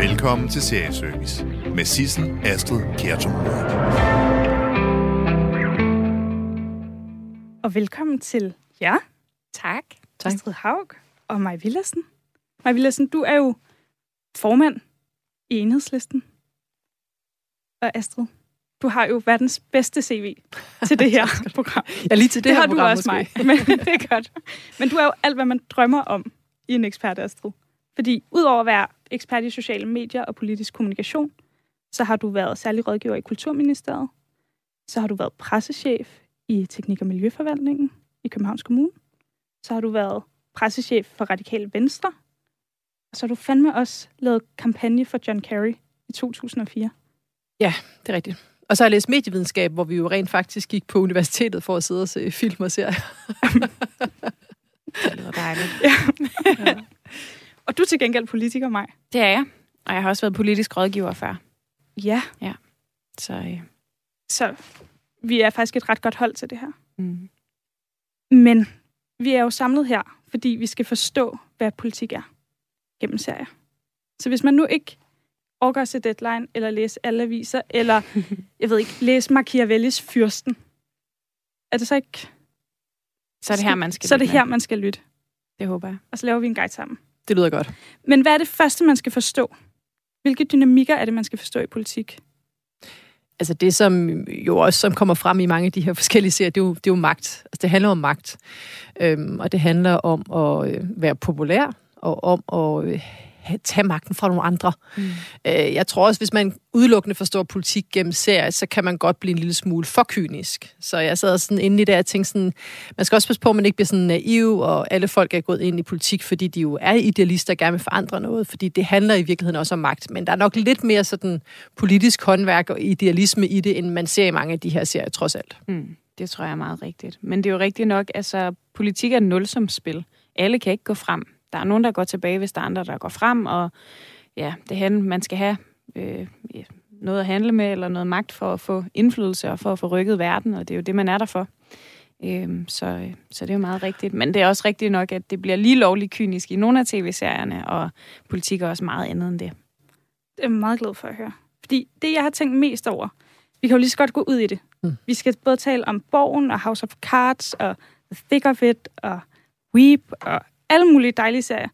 Velkommen til Serieservice med Sissel Astrid Kjertum. Og velkommen til jer, Tak. Tak. Astrid Haug og Maj Villersen. Maj Villersen, du er jo formand i enhedslisten. Og Astrid, du har jo verdens bedste CV til det her program. Ja, lige til det, Det, her har du program, også, måske. Maj. Men det er godt. Men du er jo alt, hvad man drømmer om i en ekspert, Astrid. Fordi udover at være ekspert i sociale medier og politisk kommunikation, så har du været særlig rådgiver i Kulturministeriet. Så har du været pressechef i Teknik- og Miljøforvaltningen i Københavns Kommune. Så har du været pressechef for Radikale Venstre. Og så har du fandme også lavet kampagne for John Kerry i 2004. Ja, det er rigtigt. Og så har jeg læst medievidenskab, hvor vi jo rent faktisk gik på universitetet for at sidde og se film og serier. Det lyder dejligt. Og du er til gengæld politiker, mig. Det er jeg. Og jeg har også været politisk rådgiver før. Ja. Så øh, Så vi er faktisk et ret godt hold til det her. mm. Men vi er jo samlet her, fordi vi skal forstå, hvad politik er gennem serier. Så hvis man nu ikke overgår til deadline, eller læse alle aviser, eller, jeg ved ikke, læse Machiavellis Fyrsten, er det så ikke... så er det her, man skal Så er det lytte her, man skal lytte. Det håber jeg. Og så laver vi en guide sammen. Det lyder godt. Men hvad er det første, man skal forstå? Hvilke dynamikker er det, man skal forstå i politik? Altså det, som jo også som kommer frem i mange af de her forskellige serier, det er jo, det er jo magt. Altså det handler om magt. Øhm, og det handler om at øh, være populær, og om at øh, tage magten fra nogle andre. Mm. Øh, jeg tror også, hvis man udelukkende forstår politik gennem serier, så kan man godt blive en lille smule for kynisk. Så jeg sad sådan inde i det, og tænkte sådan, man skal også passe på, at man ikke bliver sådan naiv, og alle folk er gået ind i politik, fordi de jo er idealister og gerne vil forandre noget, fordi det handler i virkeligheden også om magt. Men der er nok lidt mere sådan politisk håndværk og idealisme i det, end man ser i mange af de her serier, trods alt. Mm. Det tror jeg er meget rigtigt. Men det er jo rigtigt nok, altså politik er et nulsumsspil. Alle kan ikke gå frem. Der er nogen, der går tilbage, hvis der er andre, der går frem, og ja, det handler, man skal have øh, noget at handle med, eller noget magt for at få indflydelse og for at få rykket verden, og det er jo det, man er der for. Øhm, så, øh, så det er jo meget rigtigt. Men det er også rigtigt nok, at det bliver lige lovligt kynisk i nogle af tv-serierne, og politik er også meget andet end det. Det er jeg meget glad for at høre. Fordi det, jeg har tænkt mest over, vi kan jo lige så godt gå ud i det. Mm. Vi skal både tale om Borgen og House of Cards og The Thick of It og Weep og alle mulige dejlige serier.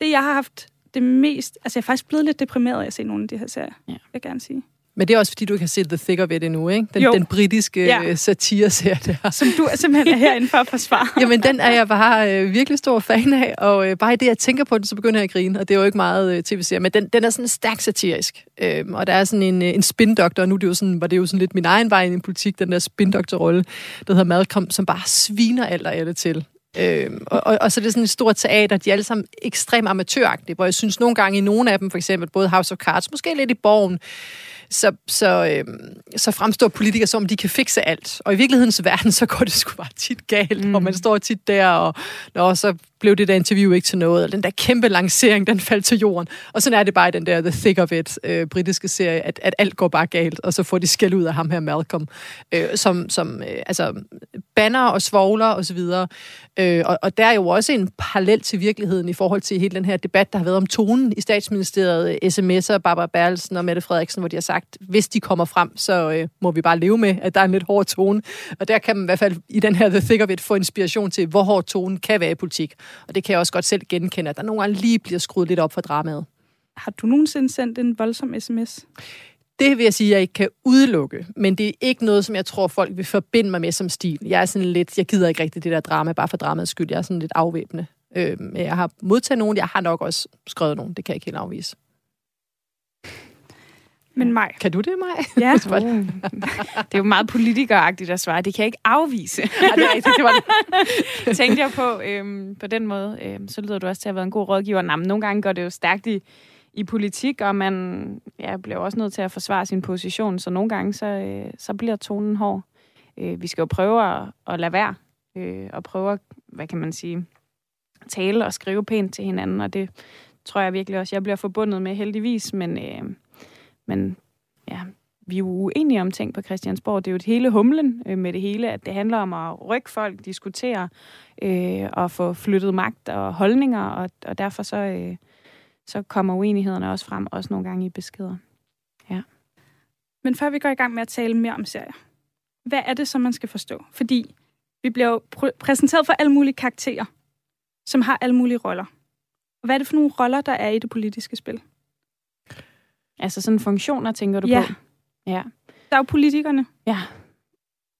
Det, jeg har haft det mest... Altså, jeg er faktisk blevet lidt deprimeret af at se nogle af de her serier, Ja. vil jeg gerne sige. Men det er også, fordi du ikke har set The Thick of It endnu, ikke? Den, Jo. den britiske Ja. ja. satire-serie der. Som du simpelthen er herinde for at forsvare. Jamen, den er jeg bare øh, virkelig stor fan af, og øh, bare i det, jeg tænker på den, så begynder jeg at grine, og det er jo ikke meget øh, tv-serie, men den, den er sådan stærkt satirisk, øhm, og der er sådan en, øh, en spindoktor, og nu er det jo sådan, var det jo sådan lidt min egen vej ind i politik, den der spindoktorrolle, der hedder Malcolm, som bare sviner alt og alle til. Øhm, og, og, og så er det sådan et stort teater, de er alle sammen ekstremt amatøragtige, hvor jeg synes nogle gange i nogle af dem, for eksempel både House of Cards, måske lidt i Borgen, så, så, øhm, så fremstår politikere som, om de kan fikse alt. Og i virkelighedens verden, så går det sgu bare tit galt, mm. og man står tit der, og Nå, så blev det der interview ikke til noget, og den der kæmpe lancering, den faldt til jorden. Og sådan er det bare i den der The Thick of It øh, britiske serie, at, at alt går bare galt, og så får de skæld ud af ham her Malcolm, øh, som, som øh, altså, banner og svogler og så videre. Øh, og, og der er jo også en parallel til virkeligheden i forhold til hele den her debat, der har været om tonen i statsministeriet, øh, sms'er, Barbara Berlsen og Mette Frederiksen, hvor de har sagt, hvis de kommer frem, så øh, må vi bare leve med, at der er en lidt hård tone. Og der kan man i hvert fald i den her The Thick of It få inspiration til, hvor hård tonen kan være i politik. Og det kan jeg også godt selv genkende, at der nogle gange lige bliver skruet lidt op for dramaet. Har du nogensinde sendt en voldsom sms? Det vil jeg sige, at jeg ikke kan udelukke, men det er ikke noget, som jeg tror, folk vil forbinde mig med som stil. Jeg er sådan lidt, jeg gider ikke rigtig det der drama, bare for dramaets skyld. Jeg er sådan lidt afvæbnende. Øh, jeg har modtaget nogen, jeg har nok også skrevet nogen, det kan jeg ikke helt afvise. Men mig. Kan du det, mig? Ja, Oh. Det er jo meget politikeragtigt at svare. Det kan jeg ikke afvise. Ja, det er rigtigt, det var det. Tænkte jeg på, øhm, på den måde, øhm, så lyder du også til at have været en god rådgiver. Nå, men nogle gange går det jo stærkt i, i politik, og man ja, bliver også nødt til at forsvare sin position, så nogle gange så, øh, så bliver tonen hård. Øh, vi skal jo prøve at, at lade være, øh, og prøve at, hvad kan man sige, tale og skrive pænt til hinanden, og det tror jeg virkelig også, jeg bliver forbundet med heldigvis, men, øh, men ja, vi er jo uenige om ting på Christiansborg. Det er jo et hele humlen øh, med det hele, at det handler om at rykke folk, diskutere øh, og få flyttet magt og holdninger, og, og derfor så, øh, så kommer uenighederne også frem, også nogle gange i beskeder. Ja. Men før vi går i gang med at tale mere om serier, hvad er det, som man skal forstå? Fordi vi bliver jo pr- præsenteret for alle mulige karakterer, som har alle mulige roller. Og hvad er det for nogle roller, der er i det politiske spil? Altså sådan funktioner, tænker du Ja. på? Ja. Der er jo politikerne. Ja.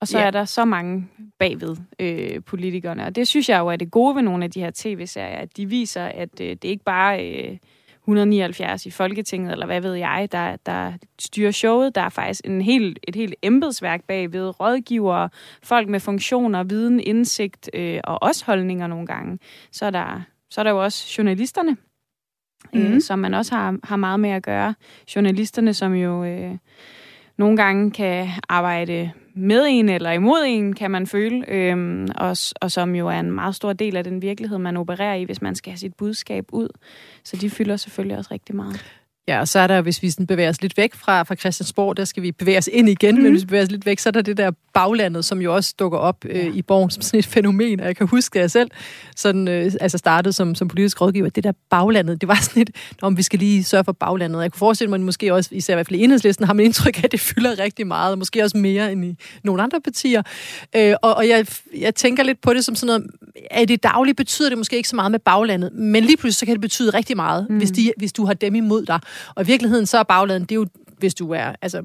Og så Ja. er der så mange bagved øh, politikerne. Og det synes jeg jo er det gode ved nogle af de her tv-serier, at de viser, at øh, det ikke bare øh, 179 i Folketinget, eller hvad ved jeg, der, der styrer showet. Der er faktisk en helt, et helt embedsværk bagved, rådgivere, folk med funktioner, viden, indsigt øh, og også holdninger nogle gange. Så er der, så er der jo også journalisterne, mm. Mhm. øh, som man også har, har meget med at gøre. Journalisterne, som jo øh, nogle gange kan arbejde med en eller imod en, kan man føle, øhm, og, og som jo er en meget stor del af den virkelighed, man opererer i, hvis man skal have sit budskab ud. Så de fylder selvfølgelig også rigtig meget. Ja, og så er der, hvis vi sådan bevæger os lidt væk fra, fra Christiansborg, der skal vi bevæge os ind igen, mm. men hvis vi bevæger os lidt væk, så er der det der baglandet, som jo også dukker op øh, i borgen som sådan et fænomen, og jeg kan huske, at jeg selv sådan, øh, altså startede som, som politisk rådgiver, det der baglandet, det var sådan et, om vi skal lige sørge for baglandet. Jeg kunne forestille mig, at måske også, især i hvert fald i enhedslisten, har man indtryk af, at det fylder rigtig meget, og måske også mere end i nogle andre partier. Øh, og og jeg, jeg tænker lidt på det som sådan noget, at det daglige betyder det måske ikke så meget med baglandet, men lige pludselig så kan det betyde rigtig meget, mm. hvis, de, hvis du har dem imod dig. Og i virkeligheden så er baglandet, det er jo hvis du er altså,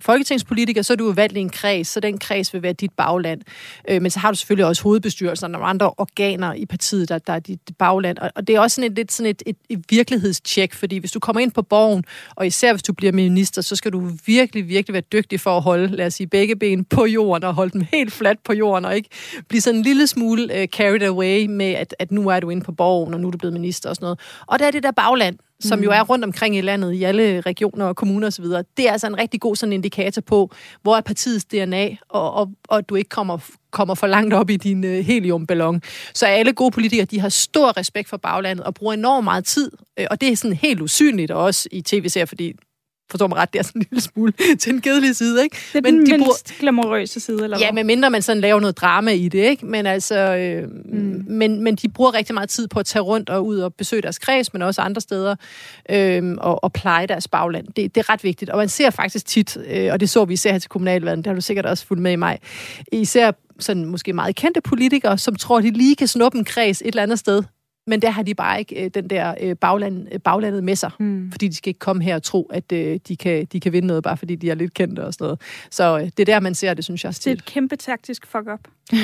folketingspolitiker, så er du jo valgt i en kreds, så den kreds vil være dit bagland. Øh, men så har du selvfølgelig også hovedbestyrelsen og andre organer i partiet, der, der er dit bagland. Og, og det er også sådan et, lidt sådan et, et, et virkelighedstjek, fordi hvis du kommer ind på borgen, og især hvis du bliver minister, så skal du virkelig, virkelig være dygtig for at holde, lad os sige, begge ben på jorden, og holde dem helt fladt på jorden, og ikke blive sådan en lille smule uh, carried away med, at, at nu er du inde på borgen, og nu er du blevet minister og sådan noget. Og der er det der bagland, som mm. jo er rundt omkring i landet, i alle regioner og kommuner osv., det er altså en rigtig god sådan indikator på, hvor er partiets DNA, og, og, og du ikke kommer, kommer for langt op i din uh, heliumballon. Så alle gode politikere, de har stor respekt for baglandet og bruger enormt meget tid, øh, og det er sådan helt usynligt også i tv-serier, fordi forstår mig ret, det er sådan en lille smule til en kedelig side, ikke? Det er Men den de mindst bruger- glamourøse side, eller Ja, hvad? med mindre man sådan laver noget drama i det, ikke? Men altså, øh, mm. men, men de bruger rigtig meget tid på at tage rundt og ud og besøge deres kreds, men også andre steder, øh, og, og pleje deres bagland. Det, det er ret vigtigt. Og man ser faktisk tit, øh, og det så vi især her til kommunalvalget, det har du sikkert også fulgt med i mig, især sådan måske meget kendte politikere, som tror, de lige kan snuppe en kreds et eller andet sted, men der har de bare ikke øh, den der øh, bagland, øh, baglandet med sig. Mm. Fordi de skal ikke komme her og tro, at øh, de, kan, de kan vinde noget, bare fordi de er lidt kendte og sådan noget. Så øh, det er der, man ser det, synes jeg. Det er et kæmpe taktisk fuck-up.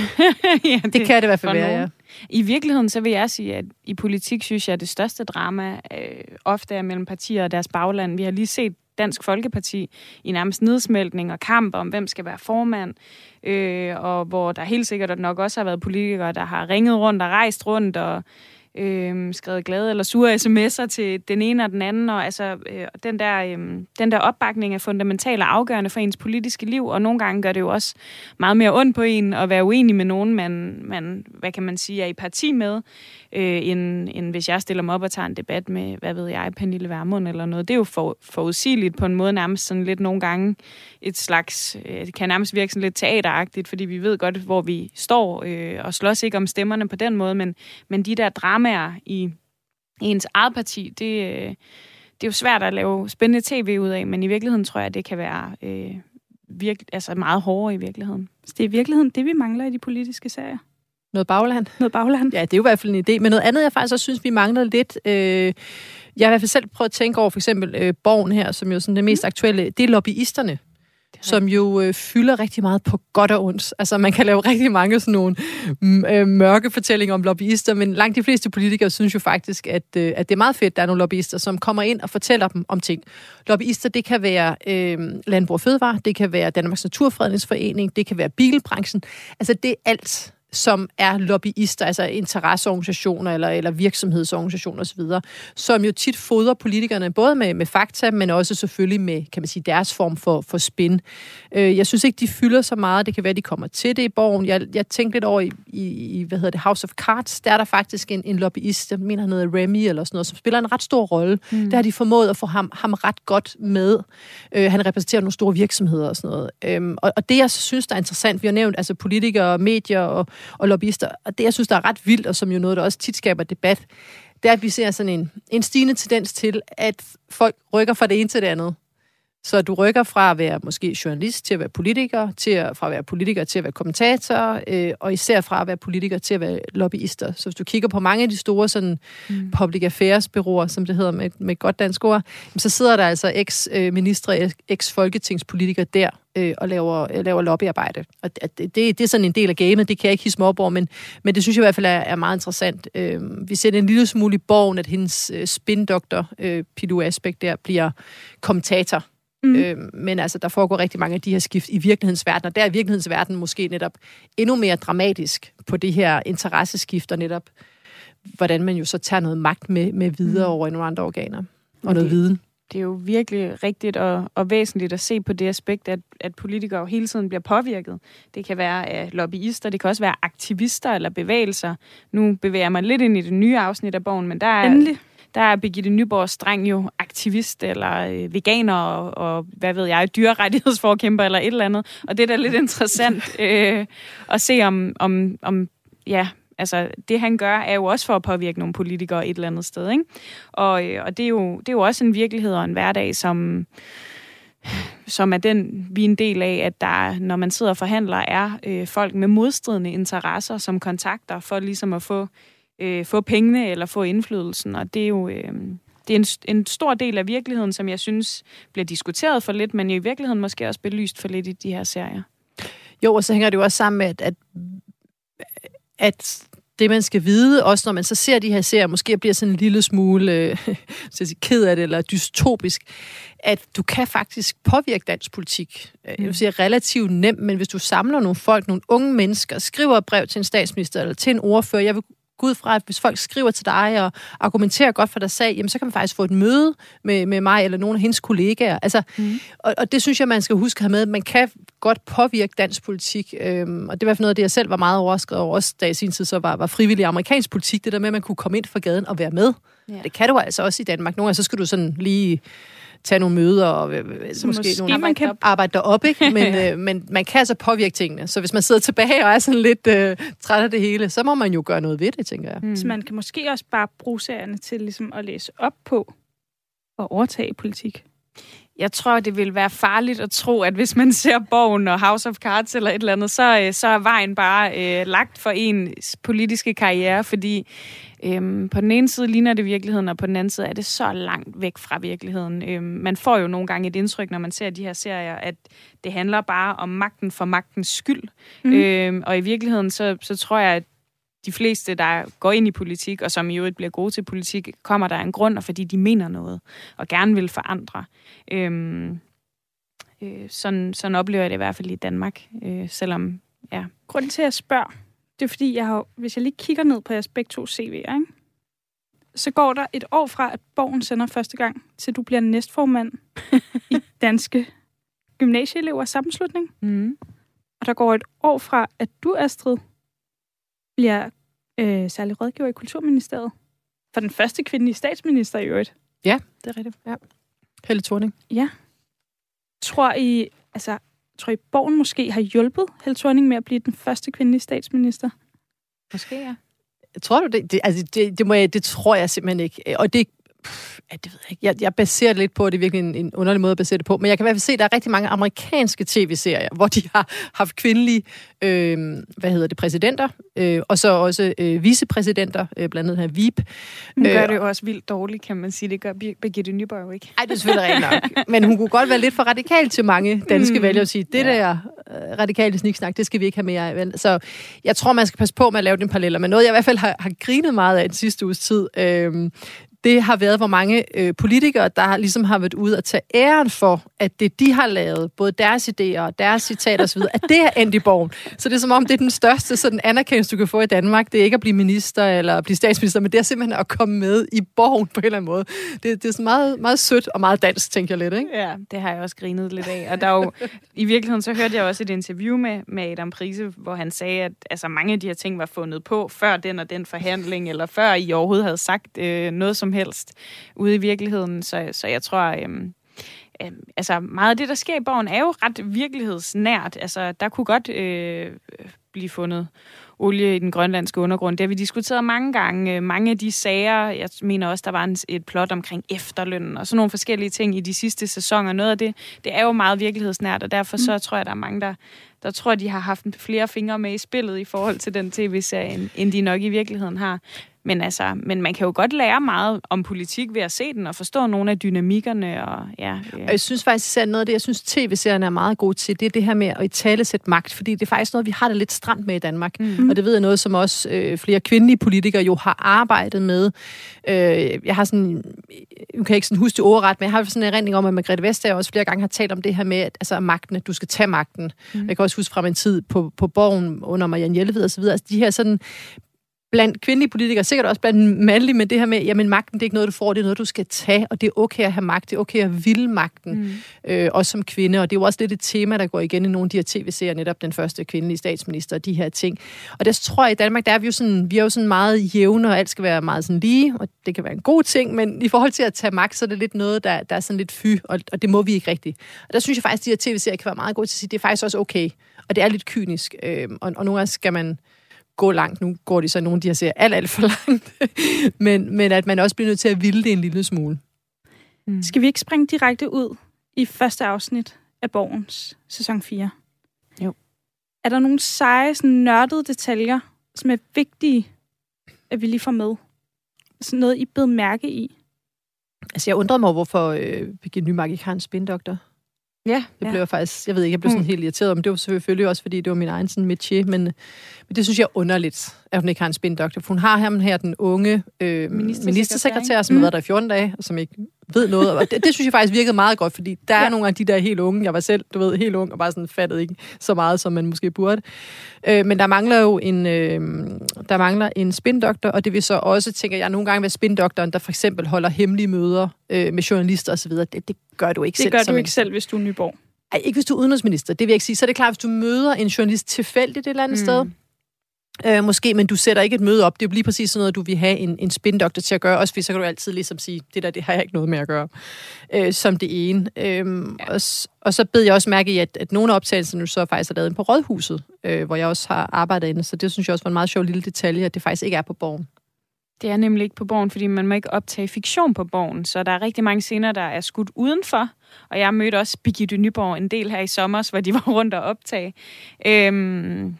ja, Det kan det i hvert fald for være, ja. I virkeligheden, så vil jeg sige, at i politik synes jeg, at det største drama øh, ofte er mellem partier og deres bagland. Vi har lige set Dansk Folkeparti i nærmest nedsmeltning og kamp om, hvem skal være formand, øh, og hvor der helt sikkert nok også har været politikere, der har ringet rundt og rejst rundt og øh, skrevet glade eller sure sms'er til den ene og den anden, og altså øh, den, der, øh, den der opbakning er fundamental og afgørende for ens politiske liv, og nogle gange gør det jo også meget mere ondt på en at være uenig med nogen, man, man hvad kan man sige, er i parti med, øh, end, end hvis jeg stiller mig op og tager en debat med, hvad ved jeg, Pernille Vermund eller noget. Det er jo for, forudsigeligt på en måde nærmest sådan lidt nogle gange et slags, øh, det kan nærmest virke sådan lidt teateragtigt, fordi vi ved godt, hvor vi står, øh, og slås ikke om stemmerne på den måde, men, men de der dramaer i ens eget parti, det, øh, det er jo svært at lave spændende tv ud af, men i virkeligheden tror jeg, det kan være øh, virke, altså meget hårdere i virkeligheden. Så det er i virkeligheden det, vi mangler i de politiske serier. Noget bagland. Noget bagland. Ja, det er jo i hvert fald en idé. Men noget andet, jeg faktisk også synes, vi manglede lidt... Øh, jeg har i hvert fald selv prøvet at tænke over for eksempel øh, Borgen her, som jo sådan det mest aktuelle, det er lobbyisterne som jo øh, fylder rigtig meget på godt og ondt. Altså, man kan lave rigtig mange sådan nogle mm, øh, mørke fortællinger om lobbyister, men langt de fleste politikere synes jo faktisk, at, øh, at det er meget fedt, at der er nogle lobbyister, som kommer ind og fortæller dem om ting. Lobbyister, det kan være øh, Landbrug og Fødevare, det kan være Danmarks Naturfredningsforening, det kan være bilbranchen. Altså, det er alt som er lobbyister, altså interesseorganisationer eller, eller virksomhedsorganisationer osv., som jo tit fodrer politikerne, både med, med fakta, men også selvfølgelig med, kan man sige, deres form for, for spin. Øh, jeg synes ikke, de fylder så meget. Det kan være, de kommer til det i borgen. Jeg, jeg tænkte lidt over i, i, hvad hedder det, House of Cards, der er der faktisk en, en lobbyist, jeg mener, han hedder Remy eller sådan noget, som spiller en ret stor rolle. Mm. Der har de formået at få ham, ham ret godt med. Øh, han repræsenterer nogle store virksomheder og sådan noget. Øhm, og, og det, jeg synes, der er interessant, vi har nævnt, altså politikere, medier og, og lobbyister, og det, jeg synes, der er ret vildt, og som jo noget, der også tit skaber debat, det er, at vi ser sådan en, en stigende tendens til, at folk rykker fra det ene til det andet. Så du rykker fra at være måske journalist til at være politiker, til at, fra at være politiker til at være kommentator, øh, og især fra at være politiker til at være lobbyister. Så hvis du kigger på mange af de store sådan, mm. public affairs byråer, som det hedder med, med et godt dansk ord, så sidder der altså eks-ministre, eks-folketingspolitikere der øh, og laver, laver lobbyarbejde. Og det, det, det er sådan en del af gamet, det kan jeg ikke hisse op over, men, men det synes jeg i hvert fald er, er meget interessant. Øh, vi ser en lille smule i borgen, at hendes øh, spindoktor, øh, Pilu Aspekt, der bliver kommentator Mm. Øh, men altså, der foregår rigtig mange af de her skift i virkelighedens verden, og der er virkelighedens verden måske netop endnu mere dramatisk på de her interesseskifter netop, hvordan man jo så tager noget magt med, med videre mm. over i nogle andre organer, og noget det, viden. Det er jo virkelig rigtigt og, og væsentligt at se på det aspekt, at, at politikere jo hele tiden bliver påvirket. Det kan være af lobbyister, det kan også være aktivister eller bevægelser. Nu bevæger mig lidt ind i det nye afsnit af bogen, men der er... Endelig der er Birgitte Nyborg Streng jo aktivist eller øh, veganer og, og, hvad ved jeg, dyrerettighedsforkæmper eller et eller andet. Og det er da lidt interessant øh, at se om, om, om ja, altså det han gør, er jo også for at påvirke nogle politikere et eller andet sted. Ikke? Og, øh, og det, er jo, det er jo også en virkelighed og en hverdag, som som er den, vi er en del af, at der, når man sidder og forhandler, er øh, folk med modstridende interesser, som kontakter for ligesom at få øh, få pengene eller få indflydelsen, og det er jo... Øh, det er en, en stor del af virkeligheden, som jeg synes bliver diskuteret for lidt, men i virkeligheden måske også belyst for lidt i de her serier. Jo, og så hænger det jo også sammen med, at, at, at det, man skal vide, også når man så ser de her serier, måske bliver sådan en lille smule øh, så sige, ked af det, eller dystopisk, at du kan faktisk påvirke dansk politik. Øh, jeg vil sige relativt nemt, men hvis du samler nogle folk, nogle unge mennesker, skriver et brev til en statsminister eller til en ordfører, jeg vil gå ud fra, at hvis folk skriver til dig og argumenterer godt for dig sag, jamen så kan man faktisk få et møde med, med mig eller nogle af hendes kollegaer. Altså, mm. og, og det synes jeg, man skal huske at have med. Man kan godt påvirke dansk politik, øhm, og det var fald noget af det, jeg selv var meget overrasket over, også da i sin tid så var, var frivillig amerikansk politik, det der med, at man kunne komme ind fra gaden og være med. Ja. Det kan du altså også i Danmark. Nogle gange så skal du sådan lige tage nogle møder og øh, så måske, måske nogle man kan arbejde derop, ikke? Men, øh, men man kan altså påvirke tingene. Så hvis man sidder tilbage og er sådan lidt øh, træt af det hele, så må man jo gøre noget ved det, tænker jeg. Mm. Så man kan måske også bare bruge serierne til ligesom at læse op på og overtage politik. Jeg tror, det vil være farligt at tro, at hvis man ser Borgen og House of Cards eller et eller andet, så, øh, så er vejen bare øh, lagt for en politiske karriere, fordi øhm, på den ene side ligner det virkeligheden, og på den anden side er det så langt væk fra virkeligheden. Øhm, man får jo nogle gange et indtryk, når man ser de her serier, at det handler bare om magten for magtens skyld. Mm. Øhm, og i virkeligheden, så, så tror jeg, at de fleste, der går ind i politik, og som i øvrigt bliver gode til politik, kommer der en grund, og fordi de mener noget, og gerne vil forandre. Øhm, øh, sådan, sådan oplever jeg det i hvert fald i Danmark, øh, selvom, ja. Grunden til, at jeg spørger, det er fordi, jeg har, hvis jeg lige kigger ned på jeres begge to CV'er, ikke? så går der et år fra, at Borgen sender første gang, til du bliver næstformand i Danske Gymnasieelevers Sammenslutning. Mm. Og der går et år fra, at du, Astrid, bliver øh, særlig rådgiver i Kulturministeriet. For den første kvindelige statsminister i øvrigt. Ja, det er rigtigt. Ja. Helle Thorning. Ja. Tror I, altså, tror I, Borgen måske har hjulpet Helle Thorning med at blive den første kvindelige statsminister? Måske, ja. Tror du det? Det, altså, det, det, må jeg, det tror jeg simpelthen ikke. Og det ja, det ved jeg ikke. Jeg, jeg baserer det lidt på, at det er virkelig en, en underlig måde at basere det på. Men jeg kan i hvert fald se, at der er rigtig mange amerikanske tv-serier, hvor de har haft kvindelige, øh, hvad hedder det, præsidenter, øh, og så også øh, vicepræsidenter, øh, blandt andet her VIP. Hun gør øh, det jo også vildt dårligt, kan man sige. Det gør Birgitte Nyborg jo ikke. Nej, det er selvfølgelig rigtigt nok. Men hun kunne godt være lidt for radikal til mange danske mm. vælgere og sige, det ja. der øh, radikale sniksnak, det skal vi ikke have mere af. Så jeg tror, man skal passe på med at lave den paralleller. Men noget, jeg i hvert fald har, har grinet meget af den sidste uges tid, øh, det har været, hvor mange øh, politikere, der ligesom har været ude og tage æren for, at det, de har lavet, både deres idéer og deres citater osv., at det er endt i borgen. Så det er som om, det er den største sådan anerkendelse, du kan få i Danmark. Det er ikke at blive minister eller at blive statsminister, men det er simpelthen at komme med i borgen på en eller anden måde. Det, det er sådan meget, meget sødt og meget dansk, tænker jeg lidt, ikke? Ja, det har jeg også grinet lidt af. Og der er jo, i virkeligheden, så hørte jeg også et interview med, med Adam Prise, hvor han sagde, at altså, mange af de her ting var fundet på før den og den forhandling, eller før I overhovedet havde sagt øh, noget som helst ude i virkeligheden. Så, så jeg tror, øhm, øhm, altså meget af det, der sker i borgen, er jo ret virkelighedsnært. Altså, der kunne godt øh, blive fundet olie i den grønlandske undergrund. Det har vi diskuteret mange gange. Mange af de sager, jeg mener også, der var en, et plot omkring efterlønnen og sådan nogle forskellige ting i de sidste sæsoner. Noget af det, det er jo meget virkelighedsnært, og derfor så mm. tror jeg, der er mange, der, der tror, at de har haft flere fingre med i spillet i forhold til den tv-serie, end de nok i virkeligheden har. Men, altså, men man kan jo godt lære meget om politik ved at se den og forstå nogle af dynamikkerne. Og, ja, ja. Og jeg synes faktisk, at noget af det, jeg synes, tv-serien er meget god til, det er det her med at i tale sætte magt, fordi det er faktisk noget, vi har det lidt stramt med i Danmark. Mm. Og det ved jeg noget, som også øh, flere kvindelige politikere jo har arbejdet med. Øh, jeg har sådan, nu kan jeg ikke sådan huske det ordret, men jeg har sådan en erindring om, at Margrethe Vestager også flere gange har talt om det her med, at altså, magten, at du skal tage magten. Mm. Jeg kan også huske fra min tid på, på borgen under Marianne Hjelved og så videre. Altså, de her sådan blandt kvindelige politikere, sikkert også blandt mandlige, men det her med, jamen magten, det er ikke noget, du får, det er noget, du skal tage, og det er okay at have magt, det er okay at ville magten, mm. øh, også som kvinde, og det er jo også lidt et tema, der går igen i nogle af de her tv-serier, netop den første kvindelige statsminister, og de her ting. Og der tror jeg, i Danmark, der er vi jo sådan, vi er jo sådan meget jævne, og alt skal være meget sådan lige, og det kan være en god ting, men i forhold til at tage magt, så er det lidt noget, der, der er sådan lidt fy, og, og det må vi ikke rigtigt. Og der synes jeg faktisk, at de her tv-serier kan være meget gode til at sige, det er faktisk også okay, og det er lidt kynisk, øh, og, og nogle gange skal man gå langt. Nu går de så nogle, de har ser alt, alt for langt. men, men at man også bliver nødt til at ville det en lille smule. Mm. Skal vi ikke springe direkte ud i første afsnit af Borgens sæson 4? Jo. Er der nogle seje, sådan nørdede detaljer, som er vigtige, at vi lige får med? Sådan noget, I blev mærke i? Altså, jeg undrede mig, hvorfor øh, Birgitte Nymark ikke har en spindoktor. Ja. Det blev jeg faktisk, jeg ved ikke, jeg blev sådan mm. helt irriteret om. Det var selvfølgelig også, fordi det var min egen sådan métier, men, men det synes jeg er underligt, at hun ikke har en spindoktor. For hun har ham her, den unge øh, ministersekretær, ministersekretær som mm. har været der i 14 dage, og som ikke ved noget. Og det, det synes jeg faktisk virkede meget godt, fordi der ja. er nogle af de der helt unge, jeg var selv, du ved, helt ung, og bare sådan fattede ikke så meget, som man måske burde. Øh, men der mangler jo en, øh, der mangler en spindoktor, og det vil så også, tænker jeg, nogle gange være spindoktoren, der for eksempel holder hemmelige møder øh, med journalister osv. Det, det gør du ikke det selv. Det gør du ikke en... selv, hvis du er Nyborg. Ej, ikke hvis du er udenrigsminister, det vil jeg ikke sige. Så er det klart, hvis du møder en journalist tilfældigt et eller andet mm. sted, Øh, måske, men du sætter ikke et møde op. Det er jo lige præcis sådan noget, du vil have en, en spindoktor til at gøre. Også fordi så kan du altid ligesom sige, det der, det har jeg ikke noget med at gøre. Øh, som det ene. Øh, ja. og, og så bed jeg også mærke i, at, at nogle af optagelserne så faktisk er lavet på Rådhuset, øh, hvor jeg også har arbejdet inde. Så det synes jeg også var en meget sjov lille detalje, at det faktisk ikke er på borgen. Det er nemlig ikke på borgen, fordi man må ikke optage fiktion på borgen. Så der er rigtig mange scener, der er skudt udenfor. Og jeg mødte også Birgitte Nyborg en del her i sommer, hvor de var rundt og optage. Øhm,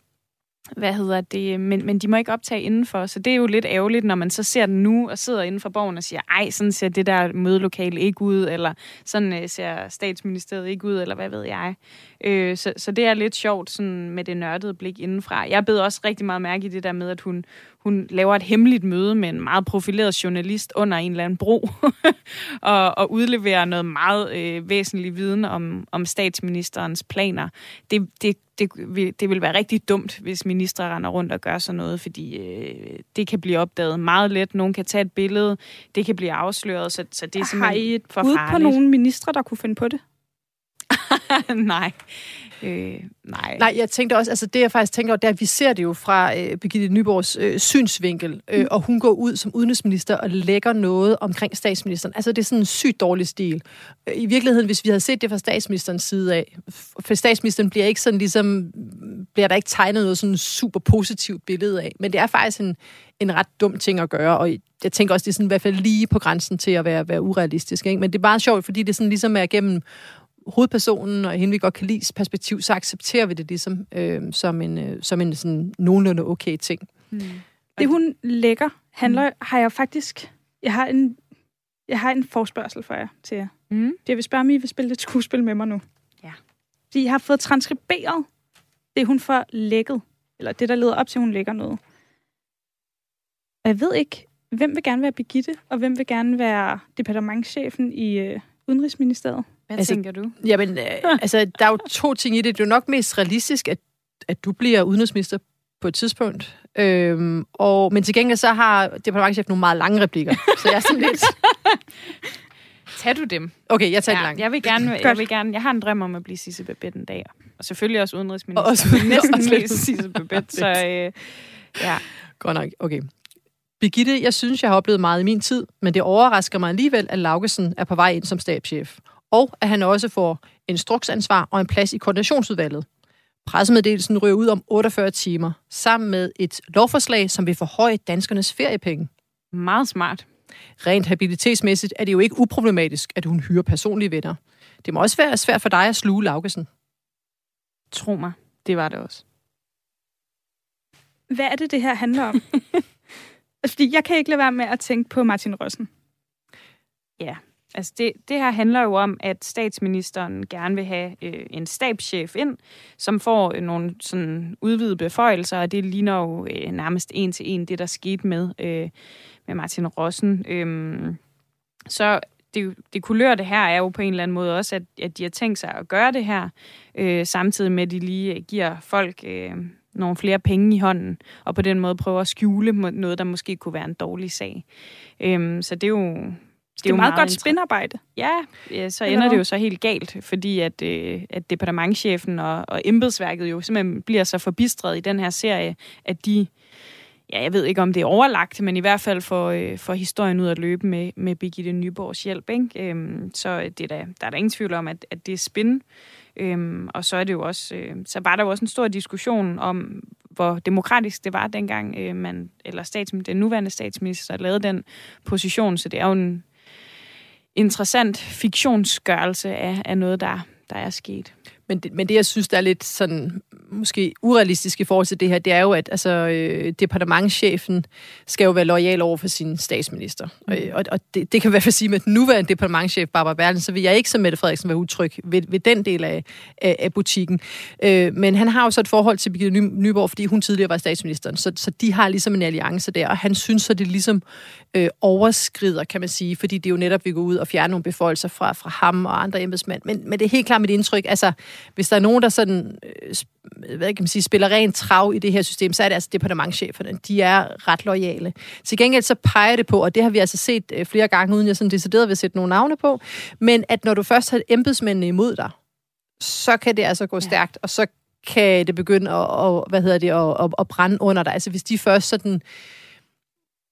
hvad hedder det, men, men de må ikke optage indenfor, så det er jo lidt ærgerligt, når man så ser den nu og sidder inden for borgen og siger, ej, sådan ser det der mødelokale ikke ud, eller sådan øh, ser statsministeriet ikke ud, eller hvad ved jeg. Øh, så, så det er lidt sjovt sådan med det nørdede blik indenfra. Jeg bed også rigtig meget mærke i det der med, at hun, hun laver et hemmeligt møde med en meget profileret journalist under en eller anden bro, og, og udleverer noget meget øh, væsentlig viden om, om statsministerens planer. Det, det, det, det vil være rigtig dumt, hvis ministre render rundt og gør sådan noget, fordi øh, det kan blive opdaget meget let. Nogen kan tage et billede, det kan blive afsløret, så, så det er simpelthen Har I et for bud på nogle ministre, der kunne finde på det? nej. Øh, nej. Nej, jeg tænkte også, altså det jeg faktisk tænker over, det er, at vi ser det jo fra øh, Birgitte Nyborgs øh, synsvinkel, øh, mm. og hun går ud som udenrigsminister og lægger noget omkring statsministeren. Altså det er sådan en sygt dårlig stil. I virkeligheden, hvis vi havde set det fra statsministerens side af, for statsministeren bliver ikke sådan ligesom, bliver der ikke tegnet noget sådan super positivt billede af, men det er faktisk en, en ret dum ting at gøre, og jeg tænker også, det er sådan i hvert fald lige på grænsen til at være, være urealistisk. Ikke? Men det er bare sjovt, fordi det sådan ligesom er gennem hovedpersonen og hende, vi godt kan lide, perspektiv, så accepterer vi det ligesom øh, som en, øh, som en sådan nogenlunde okay ting. Mm. Det, hun lægger, handler, mm. har jeg faktisk... Jeg har en, jeg har en forspørgsel for jer til jer. Mm. Jeg vil spørge, om I vil spille et skuespil med mig nu. Ja. Fordi jeg har fået transkriberet det, hun får lækket. Eller det, der leder op til, at hun lægger noget. Og jeg ved ikke, hvem vil gerne være Begitte, og hvem vil gerne være departementchefen i øh, Udenrigsministeriet? Hvad altså, tænker du? Jamen, øh, altså, der er jo to ting i det. Det er jo nok mest realistisk, at, at du bliver udenrigsminister på et tidspunkt. Øhm, og, men til gengæld så har departementchefen nogle meget lange replikker. så jeg er sådan lidt... Tag du dem? Okay, jeg tager ja, langt. Jeg vil, gerne, jeg vil gerne... Jeg har en drøm om at blive Sisse Babette en dag. Og selvfølgelig også udenrigsminister. Og også, næsten også Sisse Babette, så øh, ja. Godt nok, okay. Birgitte, jeg synes, jeg har oplevet meget i min tid, men det overrasker mig alligevel, at Laugesen er på vej ind som stabschef og at han også får instruksansvar og en plads i koordinationsudvalget. Pressemeddelelsen ryger ud om 48 timer, sammen med et lovforslag, som vil forhøje danskernes feriepenge. Meget smart. Rent habilitetsmæssigt er det jo ikke uproblematisk, at hun hyrer personlige venner. Det må også være svært for dig at sluge Laugesen. Tro mig, det var det også. Hvad er det, det her handler om? Fordi jeg kan ikke lade være med at tænke på Martin Røssen. Ja, altså det, det her handler jo om, at statsministeren gerne vil have øh, en stabschef ind, som får øh, nogle sådan udvidede beføjelser, og det ligner jo øh, nærmest en til en det, der skete med, øh, med Martin Rossen. Øh, så det, det kulør det her er jo på en eller anden måde også, at, at de har tænkt sig at gøre det her, øh, samtidig med, at de lige øh, giver folk øh, nogle flere penge i hånden, og på den måde prøver at skjule noget, der måske kunne være en dårlig sag. Øhm, så det er jo... Det er jo meget, godt inter- spinarbejde. Ja, ja så ender det jo så helt galt, fordi at, øh, at departementchefen og, og embedsværket jo simpelthen bliver så forbistret i den her serie, at de, ja, jeg ved ikke om det er overlagt, men i hvert fald får, øh, får historien ud at løbe med, med Birgitte Nyborgs hjælp. Ikke? Øhm, så det er der, der er der ingen tvivl om, at, at det er spin. Øhm, og så er det jo også, øh, så var der jo også en stor diskussion om, hvor demokratisk det var dengang, øh, man, eller stats, den nuværende statsminister lavede den position, så det er jo en interessant fiktionsgørelse af, af noget, der, der er sket. Men det, men det, jeg synes, der er lidt sådan, måske urealistisk i forhold til det her, det er jo, at altså, øh, departementchefen skal jo være lojal over for sin statsminister. Mm. Og, og, og det, det kan i hvert fald sige, med den nuværende departementchef, Barbara Berlin, så vil jeg ikke som Mette Frederiksen være utryg ved, ved den del af, af, af butikken. Øh, men han har jo så et forhold til Birgitte Ny, Nyborg, fordi hun tidligere var statsministeren, så, så de har ligesom en alliance der, og han synes så, det ligesom øh, overskrider, kan man sige, fordi det jo netop vil gå ud og fjerne nogle befolkninger fra, fra ham og andre embedsmænd. Men, men det er helt klart mit indtryk, altså hvis der er nogen, der sådan, øh, hvad kan man sige, spiller rent trav i det her system, så er det altså departementcheferne. De er ret lojale. Til gengæld så peger det på, og det har vi altså set øh, flere gange, uden jeg sådan decideret vil sætte nogle navne på, men at når du først har embedsmændene imod dig, så kan det altså gå stærkt, og så kan det begynde at, og, hvad hedder det, at, at, at brænde under dig. Altså hvis de først sådan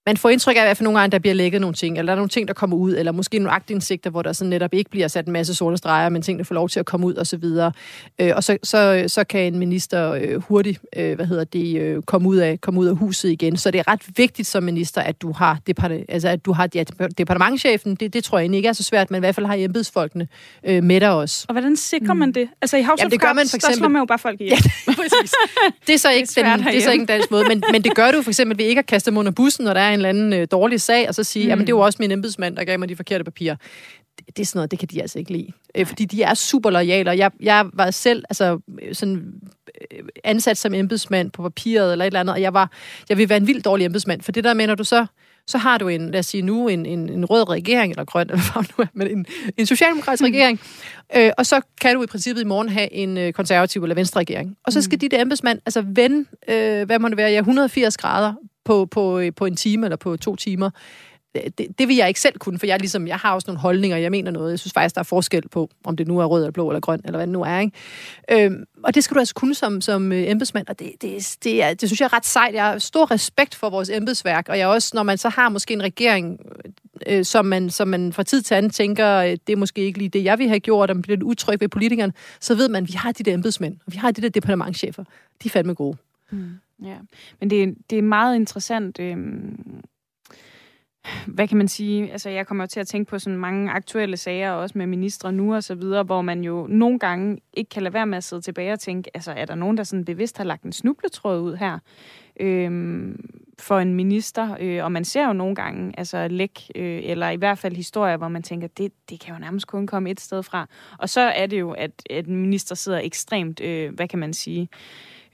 man får indtryk af, at i hvert fald nogle gange, der bliver lækket nogle ting, eller der er nogle ting, der kommer ud, eller måske nogle agtindsigter, hvor der sådan netop ikke bliver sat en masse sorte streger, men tingene får lov til at komme ud, og så videre. Øh, og så, så, så kan en minister øh, hurtigt, øh, hvad hedder det, øh, komme, ud af, komme ud af huset igen. Så det er ret vigtigt som minister, at du har, departe, altså, at du har ja, departementchefen, det, det tror jeg egentlig ikke er så svært, men i hvert fald har embedsfolkene øh, med dig også. Og hvordan sikrer man det? Altså i House Jamen, det gør man for der slår eksempel- man jo bare folk ihjel. Præcis. Det er så ikke, svært den, det er så ikke en dansk måde, men, men det gør du for eksempel ved ikke at kaste dem under bussen, når der er en eller anden øh, dårlig sag, og så sige, mm. jamen det er jo også min embedsmand, der gav mig de forkerte papirer. Det, det er sådan noget, det kan de altså ikke lide. Øh, fordi de er super lojale, og jeg, jeg var selv altså, øh, sådan, øh, ansat som embedsmand på papiret eller et eller andet, og jeg, var, jeg vil være en vild dårlig embedsmand, for det der med, når du så så har du en, lad os sige nu, en, en, en rød regering, eller grøn, eller hvad nu er, men en, en socialdemokratisk regering, øh, og så kan du i princippet i morgen have en øh, konservativ eller venstre regering. Og så skal mm. de der embedsmand altså vende, øh, hvad må det være, ja, 180 grader på, på, øh, på en time eller på to timer. Øh, det, det, vil jeg ikke selv kunne, for jeg, ligesom, jeg har også nogle holdninger, jeg mener noget. Jeg synes faktisk, der er forskel på, om det nu er rød eller blå eller grøn, eller hvad det nu er. Ikke? Øhm, og det skal du altså kunne som, som øh, embedsmand, og det, det, det, er, det synes jeg er ret sejt. Jeg har stor respekt for vores embedsværk, og jeg også, når man så har måske en regering, øh, som, man, som man fra tid til anden tænker, øh, det er måske ikke lige det, jeg vil have gjort, og man bliver lidt utryg ved politikerne, så ved man, at vi har de der embedsmænd, og vi har de der departementchefer. De er fandme gode. Mm. Ja, men det, er- det er meget interessant. Øhm, hvad kan man sige? Altså, jeg kommer jo til at tænke på sådan mange aktuelle sager, også med ministre nu og så videre, hvor man jo nogle gange ikke kan lade være med at sidde tilbage og tænke, altså, er der nogen, der sådan bevidst har lagt en snubletråd ud her øhm, for en minister? Øh, og man ser jo nogle gange altså læk, øh, eller i hvert fald historier, hvor man tænker, det, det kan jo nærmest kun komme et sted fra. Og så er det jo, at, at en minister sidder ekstremt, øh, hvad kan man sige,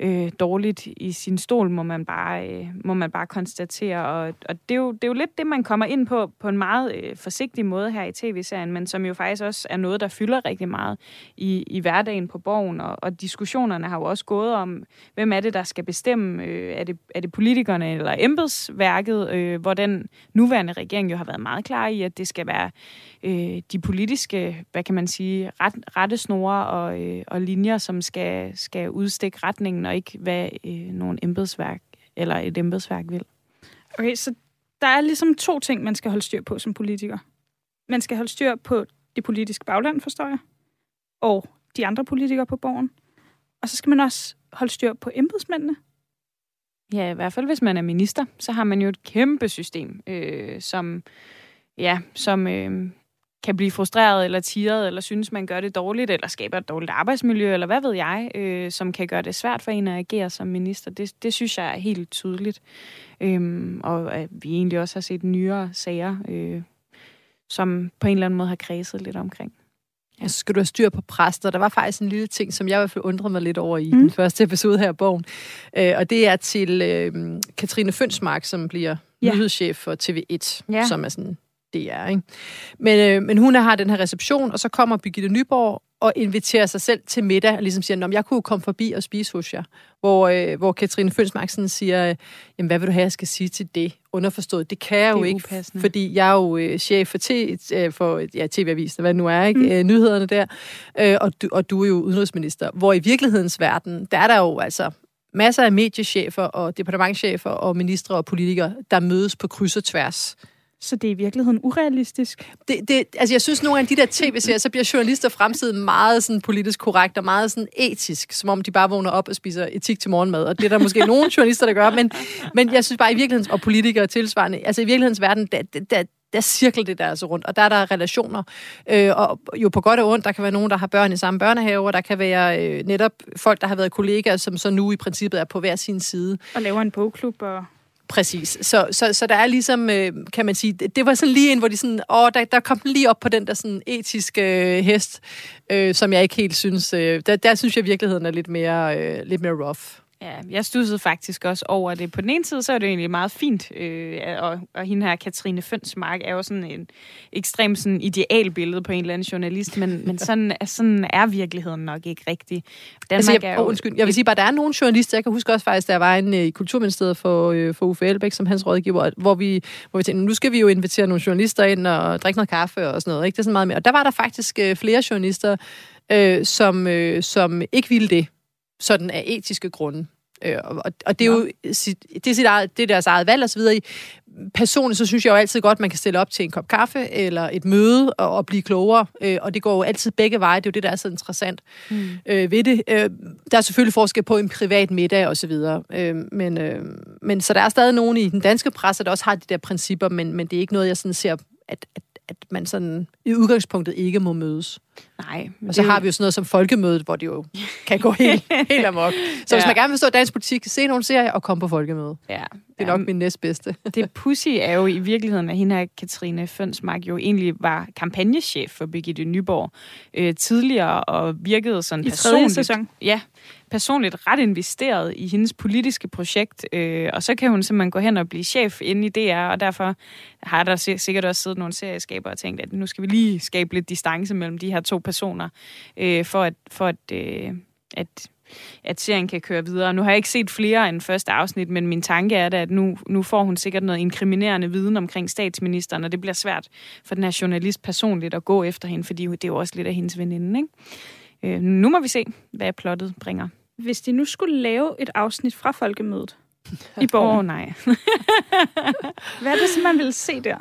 øh, dårligt i sin stol, må man bare, øh, må man bare konstatere. Og, og det, er jo, det er jo lidt det, man kommer ind på på en meget øh, forsigtig måde her i tv-serien, men som jo faktisk også er noget, der fylder rigtig meget i, i hverdagen på borgen. Og, og diskussionerne har jo også gået om, hvem er det, der skal bestemme? Øh, er, det, er det politikerne eller embedsværket? Øh, hvor den nuværende regering jo har været meget klar i, at det skal være øh, de politiske, hvad kan man sige, ret, rettesnore og, øh, og linjer, som skal, skal udstikke retningen, og ikke hvad øh, nogle embedsværk eller et embedsværk vil. Okay, så der er ligesom to ting, man skal holde styr på som politiker. Man skal holde styr på det politiske bagland, forstår jeg, og de andre politikere på borgen. Og så skal man også holde styr på embedsmændene. Ja, i hvert fald hvis man er minister, så har man jo et kæmpe system, øh, som, ja, som øh, kan blive frustreret eller tiret, eller synes, man gør det dårligt, eller skaber et dårligt arbejdsmiljø, eller hvad ved jeg, øh, som kan gøre det svært for en at agere som minister. Det, det synes jeg er helt tydeligt. Øhm, og at vi egentlig også har set nyere sager, øh, som på en eller anden måde har kredset lidt omkring. Ja. Så skal du have styr på præster. Der var faktisk en lille ting, som jeg i hvert fald undrede mig lidt over i mm. den første episode her af bogen. Øh, og det er til øh, Katrine Fønsmark, som bliver ja. nyhedschef for TV1, ja. som er sådan DR. Ikke? Men, øh, men hun har den her reception, og så kommer Birgitte Nyborg og inviterer sig selv til middag, og ligesom siger, jeg kunne komme forbi og spise hos jer. Hvor, øh, hvor Katrine Fønsmarksen siger, jamen hvad vil du have, jeg skal sige til det? Underforstået, det kan jeg jo ikke, upassende. fordi jeg er jo øh, chef for, t- øh, for ja, TV-avisen, hvad det nu er, ikke? Mm. Øh, nyhederne der, øh, og, du, og du er jo udenrigsminister. Hvor i virkelighedens verden, der er der jo altså masser af mediechefer og departementchefer og ministre og politikere, der mødes på kryds og tværs så det er i virkeligheden urealistisk? Det, det, altså jeg synes, nogle af de der tv-serier, så bliver journalister fremtiden meget sådan politisk korrekt og meget sådan etisk, som om de bare vågner op og spiser etik til morgenmad. Og det er der måske nogle journalister, der gør, men, men jeg synes bare i virkelighedens, og politikere tilsvarende, altså i virkelighedens verden, der, der, der cirkler det der altså rundt, og der er der relationer. Øh, og jo på godt og ondt, der kan være nogen, der har børn i samme børnehave, og der kan være øh, netop folk, der har været kollegaer, som så nu i princippet er på hver sin side. Og laver en bogklub og Præcis. Så, så, så der er ligesom, øh, kan man sige, det, det var sådan lige en, hvor de sådan, åh, der, der kom den lige op på den der sådan etiske øh, hest, øh, som jeg ikke helt synes, øh, der, der synes jeg virkeligheden er lidt mere, øh, lidt mere rough. Ja, jeg stussede faktisk også over det. På den ene side, så er det egentlig meget fint, øh, og, og hende her, Katrine Fønsmark, er jo sådan en ekstremt sådan idealbillede på en eller anden journalist, men, men sådan, sådan er virkeligheden nok ikke rigtig. Danmark altså, jeg, er jo, oh, undskyld, jeg vil sige bare, der er nogle journalister, jeg kan huske også faktisk, der var en øh, i Kulturministeriet for, øh, for Uffe Elbæk, som hans rådgiver, hvor vi, hvor vi tænkte, nu skal vi jo invitere nogle journalister ind og drikke noget kaffe og sådan noget, ikke? Det er sådan meget mere. Og der var der faktisk øh, flere journalister, øh, som, øh, som ikke ville det sådan af etiske grunde. Øh, og, og det er jo sit, det er, sit eget, det er deres eget valg osv. Personligt så synes jeg jo altid godt, man kan stille op til en kop kaffe eller et møde og, og blive klogere. Øh, og det går jo altid begge veje. Det er jo det, der er så interessant mm. øh, ved det. Øh, der er selvfølgelig forskel på en privat middag osv. Øh, men, øh, men så der er stadig nogen i den danske presse, der også har de der principper, men, men det er ikke noget, jeg sådan ser, at, at at man sådan i udgangspunktet ikke må mødes. Nej. Og så har vi jo sådan noget som folkemødet, hvor det jo kan gå helt, helt amok. Så ja. hvis man gerne vil forstå dansk politik, se nogle serier og komme på folkemødet. Ja. Det er nok min næstbedste. det pussy er jo i virkeligheden, at hende her, Katrine Fønsmark, jo egentlig var kampagnechef for Birgitte Nyborg øh, tidligere, og virkede sådan I personligt. sæson. Ja, personligt ret investeret i hendes politiske projekt, øh, og så kan hun simpelthen gå hen og blive chef inde i DR, og derfor har der sikkert også siddet nogle serieskaber og tænkt, at nu skal vi lige skabe lidt distance mellem de her to personer, øh, for at, for at, øh, at at serien kan køre videre. Nu har jeg ikke set flere end første afsnit, men min tanke er da, at nu, nu får hun sikkert noget inkriminerende viden omkring statsministeren, og det bliver svært for den her journalist personligt at gå efter hende, fordi det er jo også lidt af hendes veninde. Ikke? Øh, nu må vi se, hvad plottet bringer. Hvis de nu skulle lave et afsnit fra folkemødet i borgen. Oh, nej. hvad er det, som man vil se der?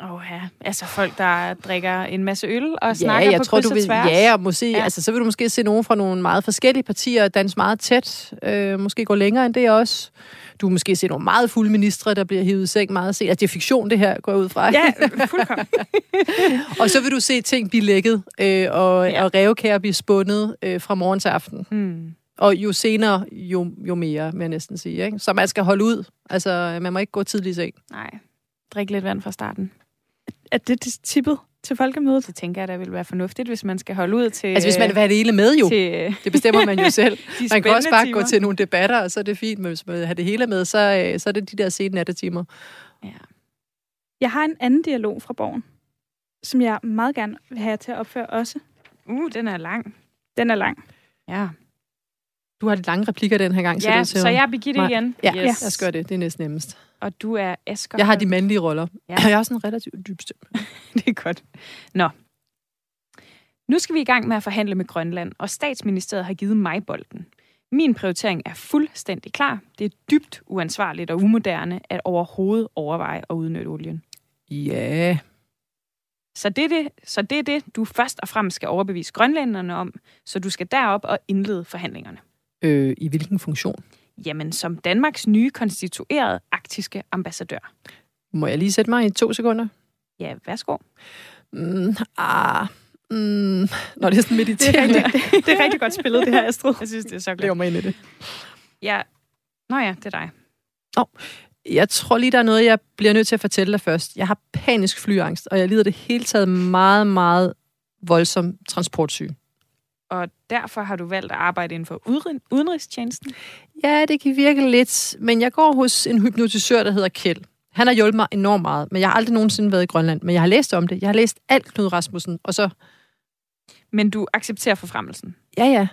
Åh oh, ja, altså folk, der drikker en masse øl og snakker jeg på tror, du vil, Ja, og måske, ja. Altså, så vil du måske se nogen fra nogle meget forskellige partier danse meget tæt. Øh, måske gå længere end det også. Du vil måske se nogle meget fulde ministre, der bliver hivet i seng meget sent. Altså, det er fiktion, det her, går ud fra. Ja, fuldkommen. og så vil du se ting blive lækket, øh, og, ja. og revkær blive spundet øh, fra morgen til aften. Hmm. Og jo senere, jo, jo mere, vil jeg næsten sige. Ikke? Så man skal holde ud. Altså, man må ikke gå tidligt i seng. Nej. Drik lidt vand fra starten er det tippet til folkemødet? Så tænker jeg, at det vil være fornuftigt, hvis man skal holde ud til... Altså hvis man vil have det hele med jo. Til, det bestemmer man jo selv. man kan også bare timer. gå til nogle debatter, og så er det fint. Men hvis man vil have det hele med, så, øh, så er det de der sene nattetimer. Ja. Jeg har en anden dialog fra Borgen, som jeg meget gerne vil have til at opføre også. Uh, den er lang. Den er lang. Ja. Du har de lange replikker den her gang. Ja, så, så jeg er Birgitte igen. Ja, yes. jeg skal gøre det. Det er næsten nemmest. Og du er Asger. Jeg har de mandlige roller. Ja. Jeg har sådan en relativt dyb stemme. det er godt. Nå. Nu skal vi i gang med at forhandle med Grønland, og statsministeriet har givet mig bolden. Min prioritering er fuldstændig klar. Det er dybt uansvarligt og umoderne at overhovedet overveje at udnytte olien. Ja, Så det, er det, så det er det, du først og fremmest skal overbevise grønlænderne om, så du skal derop og indlede forhandlingerne. Øh, I hvilken funktion? Jamen, som Danmarks nye konstituerede arktiske ambassadør. Må jeg lige sætte mig i to sekunder? Ja, værsgo. Mm, ah, mm, når det er sådan Det er, mediterende. rigtig, det, det er rigtig godt spillet, det her, Astrid. Jeg synes, det er så godt. mig ind i det. Ja. Nå ja, det er dig. Jeg tror lige, der er noget, jeg bliver nødt til at fortælle dig først. Jeg har panisk flyangst, og jeg lider det hele taget meget, meget voldsom transportsyge. Og derfor har du valgt at arbejde inden for udenrigstjenesten. Ja, det kan virke lidt, men jeg går hos en hypnotisør, der hedder Kjeld. Han har hjulpet mig enormt meget, men jeg har aldrig nogensinde været i Grønland. Men jeg har læst om det. Jeg har læst alt Knud Rasmussen, og så... Men du accepterer forfremmelsen. Ja, ja.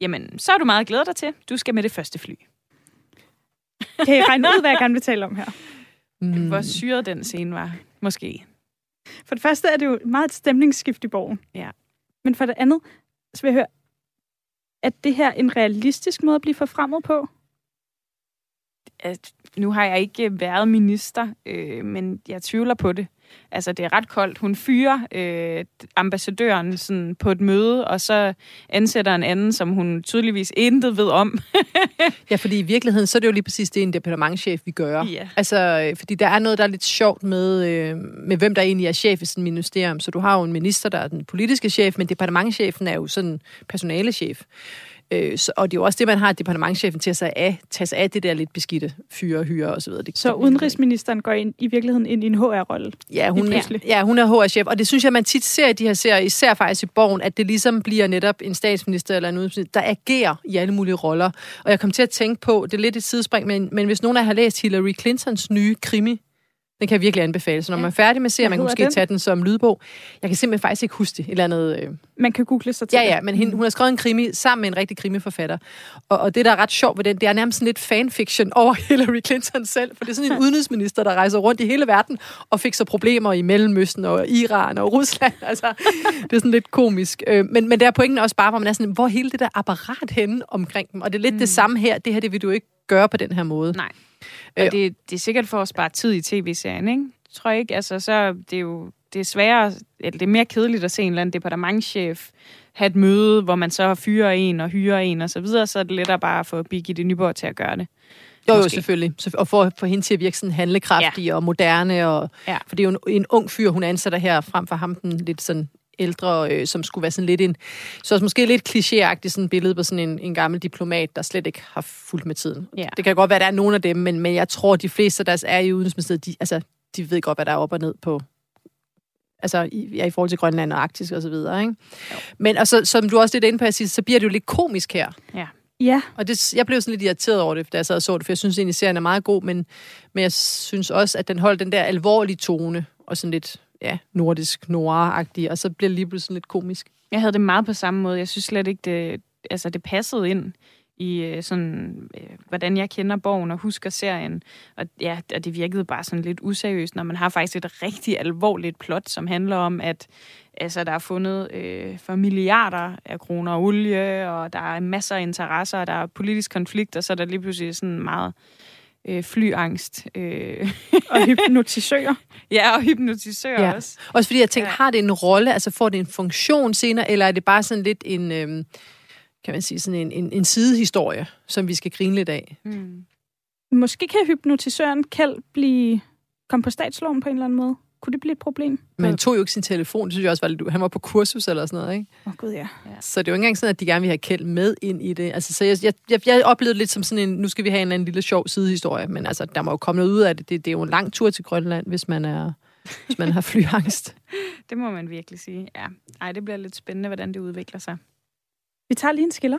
Jamen, så er du meget glædet dig til. Du skal med det første fly. Kan I regne ud, hvad jeg gerne vil tale om her? Mm. Hvor syret den scene var. Måske. For det første er det jo meget et stemningsskift i borgen. Ja. Men for det andet, så vil jeg høre, er det her en realistisk måde at blive forfremmet på? At, nu har jeg ikke været minister, øh, men jeg tvivler på det. Altså, det er ret koldt. Hun fyrer øh, ambassadøren sådan, på et møde, og så ansætter en anden, som hun tydeligvis intet ved om. Ja, fordi i virkeligheden, så er det jo lige præcis det, en departementchef vi gør. Ja. Altså, øh, fordi der er noget, der er lidt sjovt med, øh, med hvem der egentlig er chef i sådan et ministerium. Så du har jo en minister, der er den politiske chef, men departementchefen er jo sådan personalechef. Øh, så, og det er jo også det, man har departementchefen til at sig af, tage sig af det der lidt beskidte fyre, hyre og så videre. Det, Så udenrigsministeren går ind, i virkeligheden ind i en HR-rolle. Ja, hun, er, ja, hun er HR-chef, og det synes jeg, man tit ser i de her serier, især faktisk i Borgen, at det ligesom bliver netop en statsminister eller en udenrigsminister, der agerer i alle mulige roller. Og jeg kom til at tænke på, det er lidt et sidespring, men, men hvis nogen af jer har læst Hillary Clintons nye krimi, den kan jeg virkelig anbefale. Så når Ja. man er færdig med at se, Hvad man kan måske den? tage den som lydbog. Jeg kan simpelthen faktisk ikke huske det. Et eller andet... Øh, Man kan google sig til Ja, ja, men hende, hun har skrevet en krimi sammen med en rigtig krimiforfatter. Og, og det, der er ret sjovt ved den, det er nærmest sådan lidt fanfiction over Hillary Clinton selv. For det er sådan en udenrigsminister, der rejser rundt i hele verden og fik så problemer i Mellemøsten og Iran og Rusland. Altså, det er sådan lidt komisk. Øh, Men, men der er pointen også bare, hvor man er sådan, hvor hele det der apparat henne omkring dem. Og det er lidt mm. det samme her. Det her, det vil du ikke gøre på den her måde. Nej. Øh. Og det, det er sikkert for at spare tid i tv-serien, ikke? Tror jeg ikke. Altså, så det er jo det er sværere, eller det er mere kedeligt at se en eller anden departementchef have et møde, hvor man så fyrer en og hyrer en og så videre, så er det lettere bare at få Birgitte Nyborg til at gøre det. Jo, jo, selvfølgelig. Og for, for hende til at virke sådan handlekraftig ja. og moderne. Og, Ja. For det er jo en, en ung fyr, hun ansætter her, frem for ham den lidt sådan ældre, øh, som skulle være sådan lidt en... Så også måske lidt klichéagtigt sådan et billede på sådan en, en gammel diplomat, der slet ikke har fulgt med tiden. Ja. Det kan godt være, at der er nogle af dem, men, men jeg tror, at de fleste, der er i Udenrigsministeriet, de, altså, de ved godt, hvad der er op og ned på altså i, ja, i forhold til Grønland og Arktis og så videre, ikke? Men og så, som du også lidt inde på, Assis, så bliver det jo lidt komisk her. Ja, Og det, jeg blev sådan lidt irriteret over det, da jeg sad og så det, for jeg synes egentlig, serien er meget god, men, men jeg synes også, at den holdt den der alvorlige tone, og sådan lidt, ja, nordisk, noir og så bliver det lige pludselig sådan lidt komisk. Jeg havde det meget på samme måde. Jeg synes slet ikke, det, altså, det passede ind i øh, sådan, øh, hvordan jeg kender bogen og husker serien. Og ja, og det virkede bare sådan lidt useriøst, når man har faktisk et rigtig alvorligt plot, som handler om, at altså, der er fundet øh, for milliarder af kroner olie, og der er masser af interesser, og der er politisk konflikt, og så er der lige pludselig sådan meget øh, flyangst. Øh, og hypnotisører. ja, og hypnotisør Ja. også. Også fordi jeg tænkte, Ja. har det en rolle, altså får det en funktion senere, eller er det bare sådan lidt en, øhm, kan man sige, sådan en, en, en sidehistorie, som vi skal grine lidt af? Mm. Måske kan hypnotisøren Kjeld blive komme på statsloven på en eller anden måde. Kunne det blive et problem? Men han tog jo ikke sin telefon, det synes jeg også var lidt... Han var på kursus eller sådan noget, ikke? Åh, oh, gud ja. Så det er jo ikke engang sådan, at de gerne vil have Kjeld med ind i det. Altså, så jeg, jeg, jeg, jeg oplevede det lidt som sådan en, nu skal vi have en eller anden lille sjov sidehistorie, men altså, der må jo komme noget ud af det. Det, det er jo en lang tur til Grønland, hvis man, er, hvis man har flyangst. Det må man virkelig sige. Ja. Ej, det bliver lidt spændende, hvordan det udvikler sig. Vi tager lige en skiller.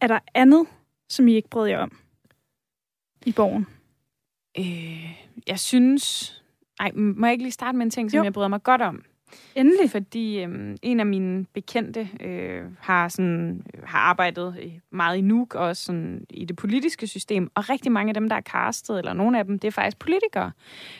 Er der andet, som I ikke brød jer om i borgen? Øh, jeg synes... Ej, må jeg ikke lige starte med en ting, som Jo. jeg bryder mig godt om? Endelig. Fordi øhm, en af mine bekendte øh, har, sådan, har arbejdet øh, meget i Nuuk, og sådan i det politiske system. Og rigtig mange af dem, der er castet, eller nogle af dem, det er faktisk politikere.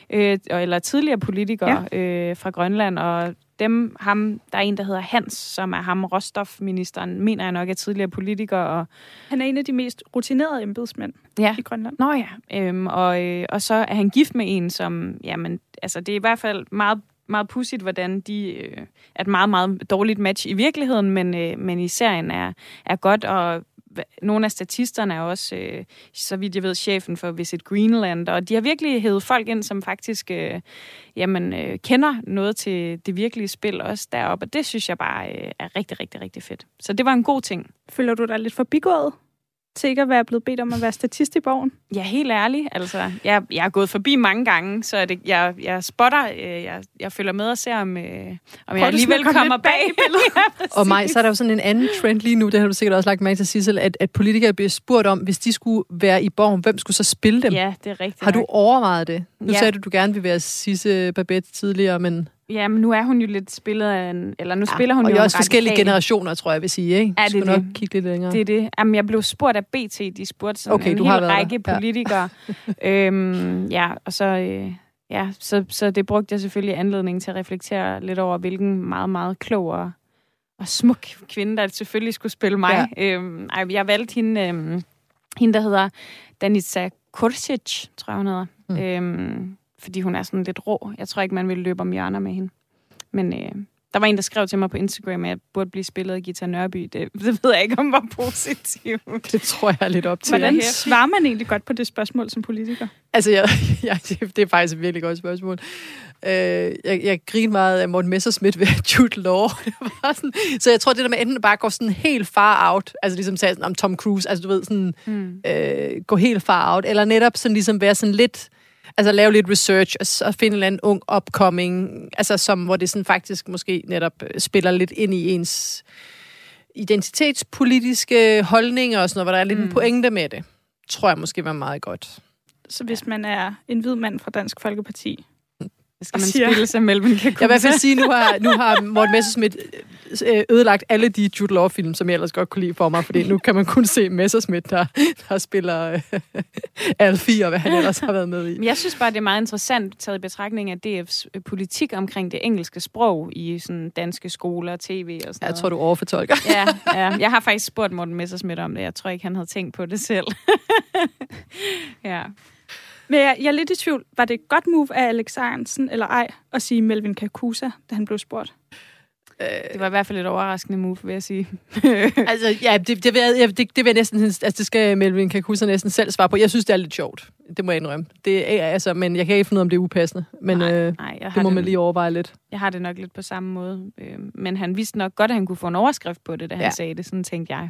Øh, eller tidligere politikere ja. øh, fra Grønland. Og dem, ham, der er en, der hedder Hans, som er ham, råstofministeren, mener jeg nok er tidligere politiker. Og, Han er en af de mest rutinerede embedsmænd ja, i Grønland. Nå ja, øhm, og, øh, og så er han gift med en, som, jamen, altså det er i hvert fald meget, meget pudsigt, hvordan de øh, er et meget, meget dårligt match i virkeligheden, men, øh, men i serien er, er godt, og nogle af statisterne er også, øh, så vidt jeg ved, chefen for Visit Greenland, og de har virkelig hævet folk ind, som faktisk øh, jamen, øh, kender noget til det virkelige spil også deroppe, og det synes jeg bare øh, er rigtig, rigtig, rigtig fedt. Så det var en god ting. Føler du dig lidt forbigået til ikke at være blevet bedt om at være statist i bogen? Ja, helt ærligt. Altså, jeg, jeg er gået forbi mange gange, så det, jeg, jeg spotter, øh, jeg, jeg følger med og ser, om, øh, om jeg alligevel komme kommer bag bag i billedet? ja, Og mig, så er der jo sådan en anden trend lige nu, det har du sikkert også lagt mærke til, Sissel, at, at politikere bliver spurgt om, hvis de skulle være i borgen, hvem skulle så spille dem? Ja, det er rigtigt. Har du overvejet det? Nu Ja. sagde du, at du gerne vil være Sisse Babette tidligere, men Ja, men nu er hun jo lidt spillet af en... Eller nu spiller hun og jo en også forskellige radikal. generationer, tror jeg, vil sige, ikke? Ja, det er skal nok det. kigge lidt længere. Det er det. Jamen, jeg blev spurgt af BT. De spurgte sådan Okay, en du hel har været der. række Ja. politikere. øhm, ja, og så... Øh, ja, så, så det brugte jeg selvfølgelig anledning til at reflektere lidt over, hvilken meget, meget klog og, og smuk kvinde, der selvfølgelig skulle spille mig. Ja. Øhm, ej, jeg valgte hende, øhm, hende, der hedder Danica Kurcic, tror jeg, hun hedder. Mm. Øhm, fordi hun er sådan lidt rå. Jeg tror ikke, man vil løbe om hjørner med hende. Men øh, der var en, der skrev til mig på Instagram, at jeg burde blive spillet af Gita Nørby. Det, det ved jeg ikke, om var positivt. Det tror jeg er lidt op til. Hvordan svarer man egentlig godt på det spørgsmål som politiker? Altså, jeg, jeg, det er faktisk et virkelig godt spørgsmål. Øh, jeg, jeg griner meget af Morten Messerschmidt ved Jude Law. Sådan, så jeg tror, det der med enten bare går sådan helt far out, altså ligesom sagde sådan om Tom Cruise, altså du ved, sådan Mm. øh, gå helt far out, eller netop sådan ligesom være sådan lidt, altså lave lidt research, og, så finde en eller anden ung upcoming, altså som, hvor det sådan faktisk måske netop øh, spiller lidt ind i ens identitetspolitiske holdninger og sådan noget, hvor der er lidt mm. en pointe med det. Tror jeg måske var meget godt. Så hvis man er en hvid mand fra Dansk Folkeparti, skal man siger- spille sig Melvin Kakusa. Jeg vil i hvert fald sige, nu har, nu har Morten Messerschmidt øh, ødelagt alle de Jude Law-film, som jeg ellers godt kunne lide for mig, fordi nu kan man kun se Messerschmidt, der, der spiller øh, Alfie og hvad han ellers har været med i. Men jeg synes bare, det er meget interessant taget i betragtning af DF's øh, politik omkring det engelske sprog i sådan danske skoler, tv og sådan Jeg noget. tror, du overfortolker. Ja, ja, jeg har faktisk spurgt Morten Messersmith om det. Jeg tror ikke, han havde tænkt på det selv. ja. Men jeg, jeg er lidt i tvivl. Var det et godt move af Alex Arensen eller ej at sige Melvin Kakusa, da han blev spurgt? Det var i hvert fald et overraskende move, vil jeg sige. Altså, ja, det, det, vil jeg, det, det vil jeg næsten, altså, det skal Melvin Kakusa næsten selv svare på. Jeg synes, det er lidt sjovt. Det må jeg indrømme. Det er, altså, men jeg kan ikke finde ud af, om det er upassende. Men nej, øh, nej, det må det, man lige overveje lidt. jeg har det nok lidt på samme måde. Øh, men han vidste nok godt, at han kunne få en overskrift på det, da han Ja. sagde det. Sådan tænkte jeg.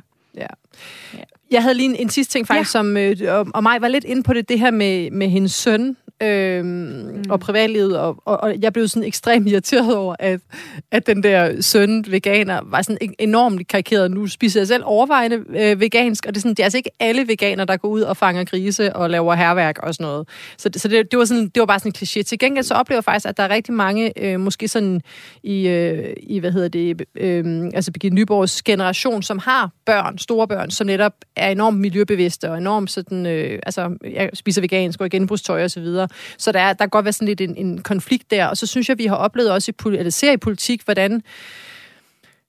Jeg havde lige en, en sidste ting faktisk, ja. som øh, og, og mig var lidt inde på det, det her med, med hendes søn øh, mm. og privatlivet, og, og, og jeg blev sådan ekstremt irriteret over, at, at den der søn veganer var sådan en- enormt karikeret. Nu spiser jeg selv overvejende øh, vegansk, og det er, sådan, det er altså ikke alle veganer, der går ud og fanger grise og laver herværk og sådan noget. Så, så det, det, var sådan, det var bare sådan en kliché. Til gengæld så oplever jeg faktisk, at der er rigtig mange, øh, måske sådan i, øh, i hvad hedder det, øh, altså Birgitte Nyborgs generation, som har børn, store børn, som netop er enormt miljøbevidste og enormt sådan, øh, altså jeg spiser vegansk og genbrugstøj og så videre. Så der, er, der kan godt være sådan lidt en, en konflikt der. Og så synes jeg, vi har oplevet også i, eller ser i politik, hvordan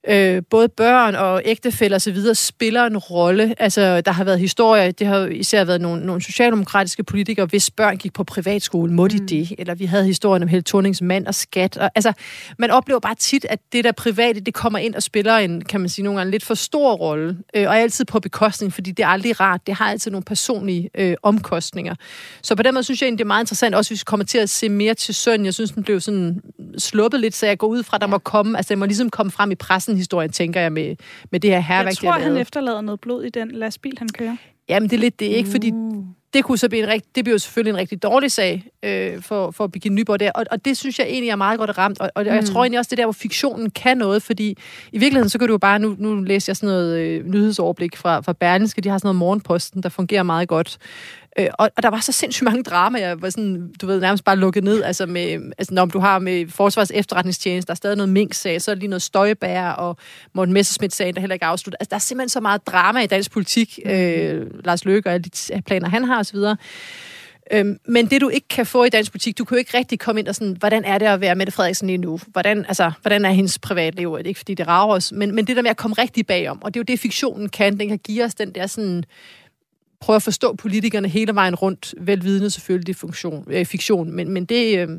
øh, både børn og ægtefæller og så videre spiller en rolle. Altså, der har været historier, det har især været nogle, nogle socialdemokratiske politikere, hvis børn gik på privatskole, må de Mm. det? Eller vi havde historien om Helle Thornings mand og skat. Og, altså, man oplever bare tit, at det der private, det kommer ind og spiller en, kan man sige, nogle gange lidt for stor rolle. Øh, og altid på bekostning, fordi det er aldrig rart. Det har altid nogle personlige øh, omkostninger. Så på den måde synes jeg egentlig, det er meget interessant, også hvis vi kommer til at se mere til søn. Jeg synes, den blev sådan sluppet lidt, så jeg går ud fra, at der må komme, altså den må ligesom komme frem i pressen historien, tænker jeg, med, med det her herværk, Jeg tror, han lavet. efterlader noget blod i den lastbil, han kører. Jamen, det er lidt, det er ikke fordi, Uh. det kunne så blive en rigt, det bliver jo selvfølgelig en rigtig dårlig sag øh, for, for Birgitte Nyborg der, og, og det synes jeg egentlig er meget godt ramt, og, og mm. jeg tror egentlig også, det er der, hvor fiktionen kan noget, fordi i virkeligheden, så kan du jo bare, nu, nu læser jeg sådan noget øh, nyhedsoverblik fra, fra Berlingske, de har sådan noget morgenposten, der fungerer meget godt, Øh, og, og der var så sindssygt mange drama, jeg var sådan, du ved, nærmest bare lukket ned, altså med, altså når du har med Forsvars efterretningstjeneste, der er stadig noget Mink-sag, så er lige noget Støjbær og Morten Messerschmidt-sagen, der heller ikke er afsluttet. Altså, der er simpelthen så meget drama i dansk politik, mm. øh, Lars Løkke og alle de planer, han har osv., Øhm, men det, du ikke kan få i dansk politik, du kan jo ikke rigtig komme ind og sådan, hvordan er det at være Mette Frederiksen lige nu? Hvordan, altså, hvordan er hendes privatliv? Det er ikke, fordi det rager os, men, men det der med at komme rigtig bagom, og det er jo det, fiktionen kan. Den kan give os den der sådan prøve at forstå politikerne hele vejen rundt, velvidende selvfølgelig, er funktion, øh, fiktion, men, men det, øh,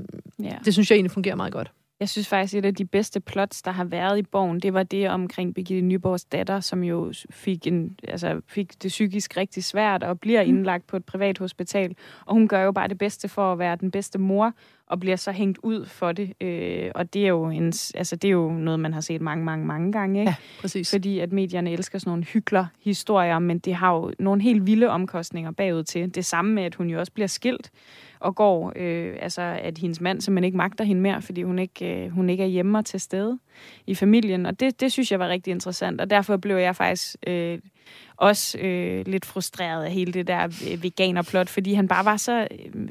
ja. det synes jeg egentlig fungerer meget godt. Jeg synes faktisk, at et af de bedste plots, der har været i bogen, det var det omkring Birgitte Nyborgs datter, som jo fik, en, altså fik det psykisk rigtig svært og bliver mm. indlagt på et privat hospital. Og hun gør jo bare det bedste for at være den bedste mor, og bliver så hængt ud for det. Øh, og det er, jo en, altså, det er jo noget, man har set mange, mange, mange gange. Ikke? Ja, præcis. Fordi at medierne elsker sådan nogle hyggeler historier, men det har jo nogle helt vilde omkostninger bagud til. Det samme med, at hun jo også bliver skilt og går, øh, altså at hendes mand simpelthen ikke magter hende mere, fordi hun ikke, øh, hun ikke er hjemme og til stede i familien. Og det, det synes jeg var rigtig interessant, og derfor blev jeg faktisk øh, også øh, lidt frustreret af hele det der øh, veganerplot, fordi han bare var så... Øh,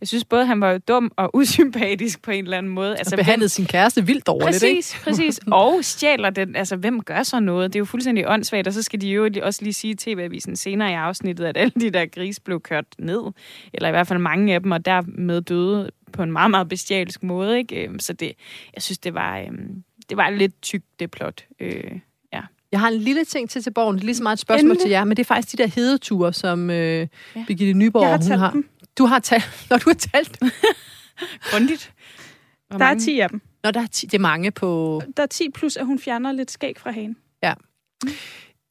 jeg synes både, han var jo dum og usympatisk på en eller anden måde. Altså, og behandlede hvem, sin kæreste vildt dårligt, præcis, ikke? Præcis, præcis. Og stjæler den. Altså, hvem gør så noget? Det er jo fuldstændig åndssvagt, og så skal de jo også lige sige til TV-avisen senere i afsnittet, at alle de der gris blev kørt ned, eller i hvert fald mange af dem, og dermed døde på en meget, meget bestialsk måde, ikke? Øhm, så det, jeg synes, det var, øhm, det var lidt tykt, det plot. Øh, jeg har en lille ting til til borgen. Det er lige så meget et spørgsmål Endelig. til jer, men det er faktisk de der hedeture, som øh, ja. Birgitte Nyborg jeg har hun har. Dem. Du har talt Når du har talt Grundigt. der er 10 af dem. Når der er 10, det er mange på... Der er 10 plus, at hun fjerner lidt skæg fra hagen. Ja. Mm.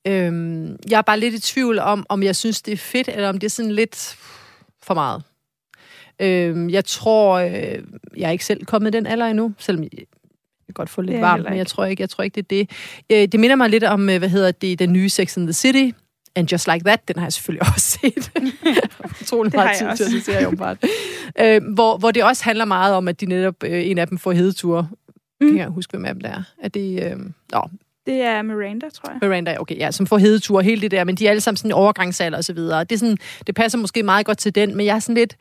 Øhm, jeg er bare lidt i tvivl om, om jeg synes, det er fedt, eller om det er sådan lidt for meget. Øhm, jeg tror, øh, jeg er ikke selv kommet den alder endnu, selvom kan godt få lidt varmt, men jeg tror ikke, jeg tror ikke, det er det. Øh, det minder mig lidt om, øh, hvad hedder det, den nye Sex and the City, And Just Like That, den har jeg selvfølgelig også set. Utrolig meget tid til at se serien, øh, hvor, hvor det også handler meget om, at de netop, øh, en af dem får hedeture. Mm. Kan jeg huske, hvem af dem der er? Er det, øh, oh. det er Miranda, tror jeg. Miranda, okay, ja, som får hedeture, hele det der, men de er alle sammen sådan overgangsalder og så videre. Det, er sådan, det passer måske meget godt til den, men jeg er sådan lidt,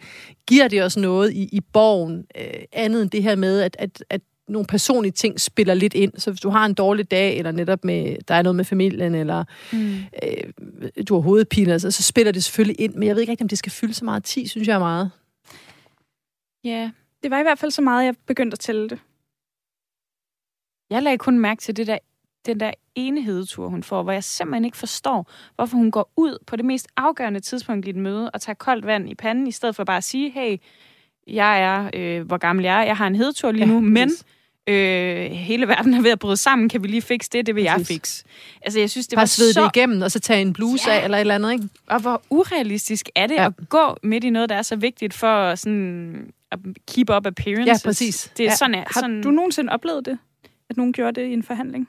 giver det også noget i, i borgen, øh, andet end det her med, at, at, at nogle personlige ting spiller lidt ind. Så hvis du har en dårlig dag, eller netop med, der er noget med familien, eller mm. øh, du har hovedpine, altså, så spiller det selvfølgelig ind. Men jeg ved ikke rigtig, om det skal fylde så meget. 10, synes jeg er meget. Ja, yeah. det var i hvert fald så meget, jeg begyndte at tælle det. Jeg lagde kun mærke til det der, den der enhedetur, hun får, hvor jeg simpelthen ikke forstår, hvorfor hun går ud på det mest afgørende tidspunkt i et møde og tager koldt vand i panden, i stedet for bare at sige, hey, jeg er, øh, hvor gammel jeg er, jeg har en hedetur lige ja, nu, men øh, hele verden er ved at bryde sammen, kan vi lige fikse det, det vil Præcis. jeg fikse. Altså, jeg synes, det Bare var så... det igennem, og så tage en bluse ja. af, eller et eller andet, ikke? Og hvor urealistisk er det ja. at gå midt i noget, der er så vigtigt for sådan at keep up appearances? Ja, præcis. Det er ja. sådan, Har sådan... du nogensinde oplevet det? At nogen gjorde det i en forhandling?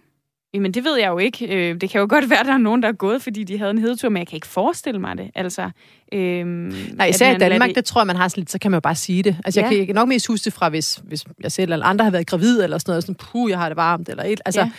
Jamen, det ved jeg jo ikke. Øh, det kan jo godt være, at der er nogen, der er gået, fordi de havde en hedetur, men jeg kan ikke forestille mig det. Altså, øhm, Nej, især i Danmark, det... det tror jeg, man har sådan lidt, så kan man jo bare sige det. Altså, ja. jeg kan nok mest huske det fra, hvis, hvis jeg selv eller andre har været gravid, eller sådan noget, sådan, puh, jeg har det varmt, eller et. Altså, ja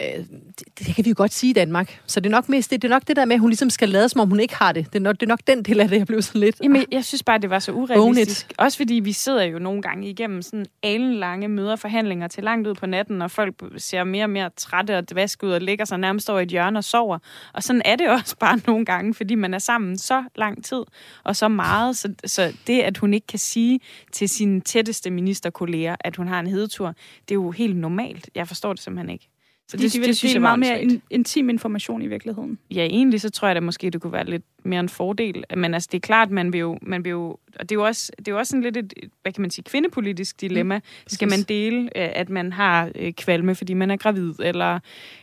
øh, det, det kan vi jo godt sige i Danmark. Så det er nok mest det, det er nok det der med, at hun ligesom skal lade, som om hun ikke har det. Det er nok, det er nok den del af det, jeg blev sådan lidt... Jamen, jeg synes bare, det var så urealistisk. Også fordi vi sidder jo nogle gange igennem sådan alenlange møder forhandlinger til langt ud på natten, og folk ser mere og mere trætte og dvaske ud og ligger sig nærmest over et hjørne og sover. Og sådan er det også bare nogle gange, fordi man er sammen så lang tid og så meget. Så, så det, at hun ikke kan sige til sine tætteste ministerkolleger, at hun har en hedetur, det er jo helt normalt. Jeg forstår det simpelthen ikke. Så det, de vil det, synes jeg meget mere in, intim information i virkeligheden. Ja, egentlig så tror jeg da måske, det kunne være lidt mere en fordel. Men altså, det er klart, man vil jo, man vil jo og det er jo også, det er jo også sådan lidt et, hvad kan man sige, kvindepolitisk dilemma. Mm, Skal man dele, øh, at man har øh, kvalme, fordi man er gravid, eller...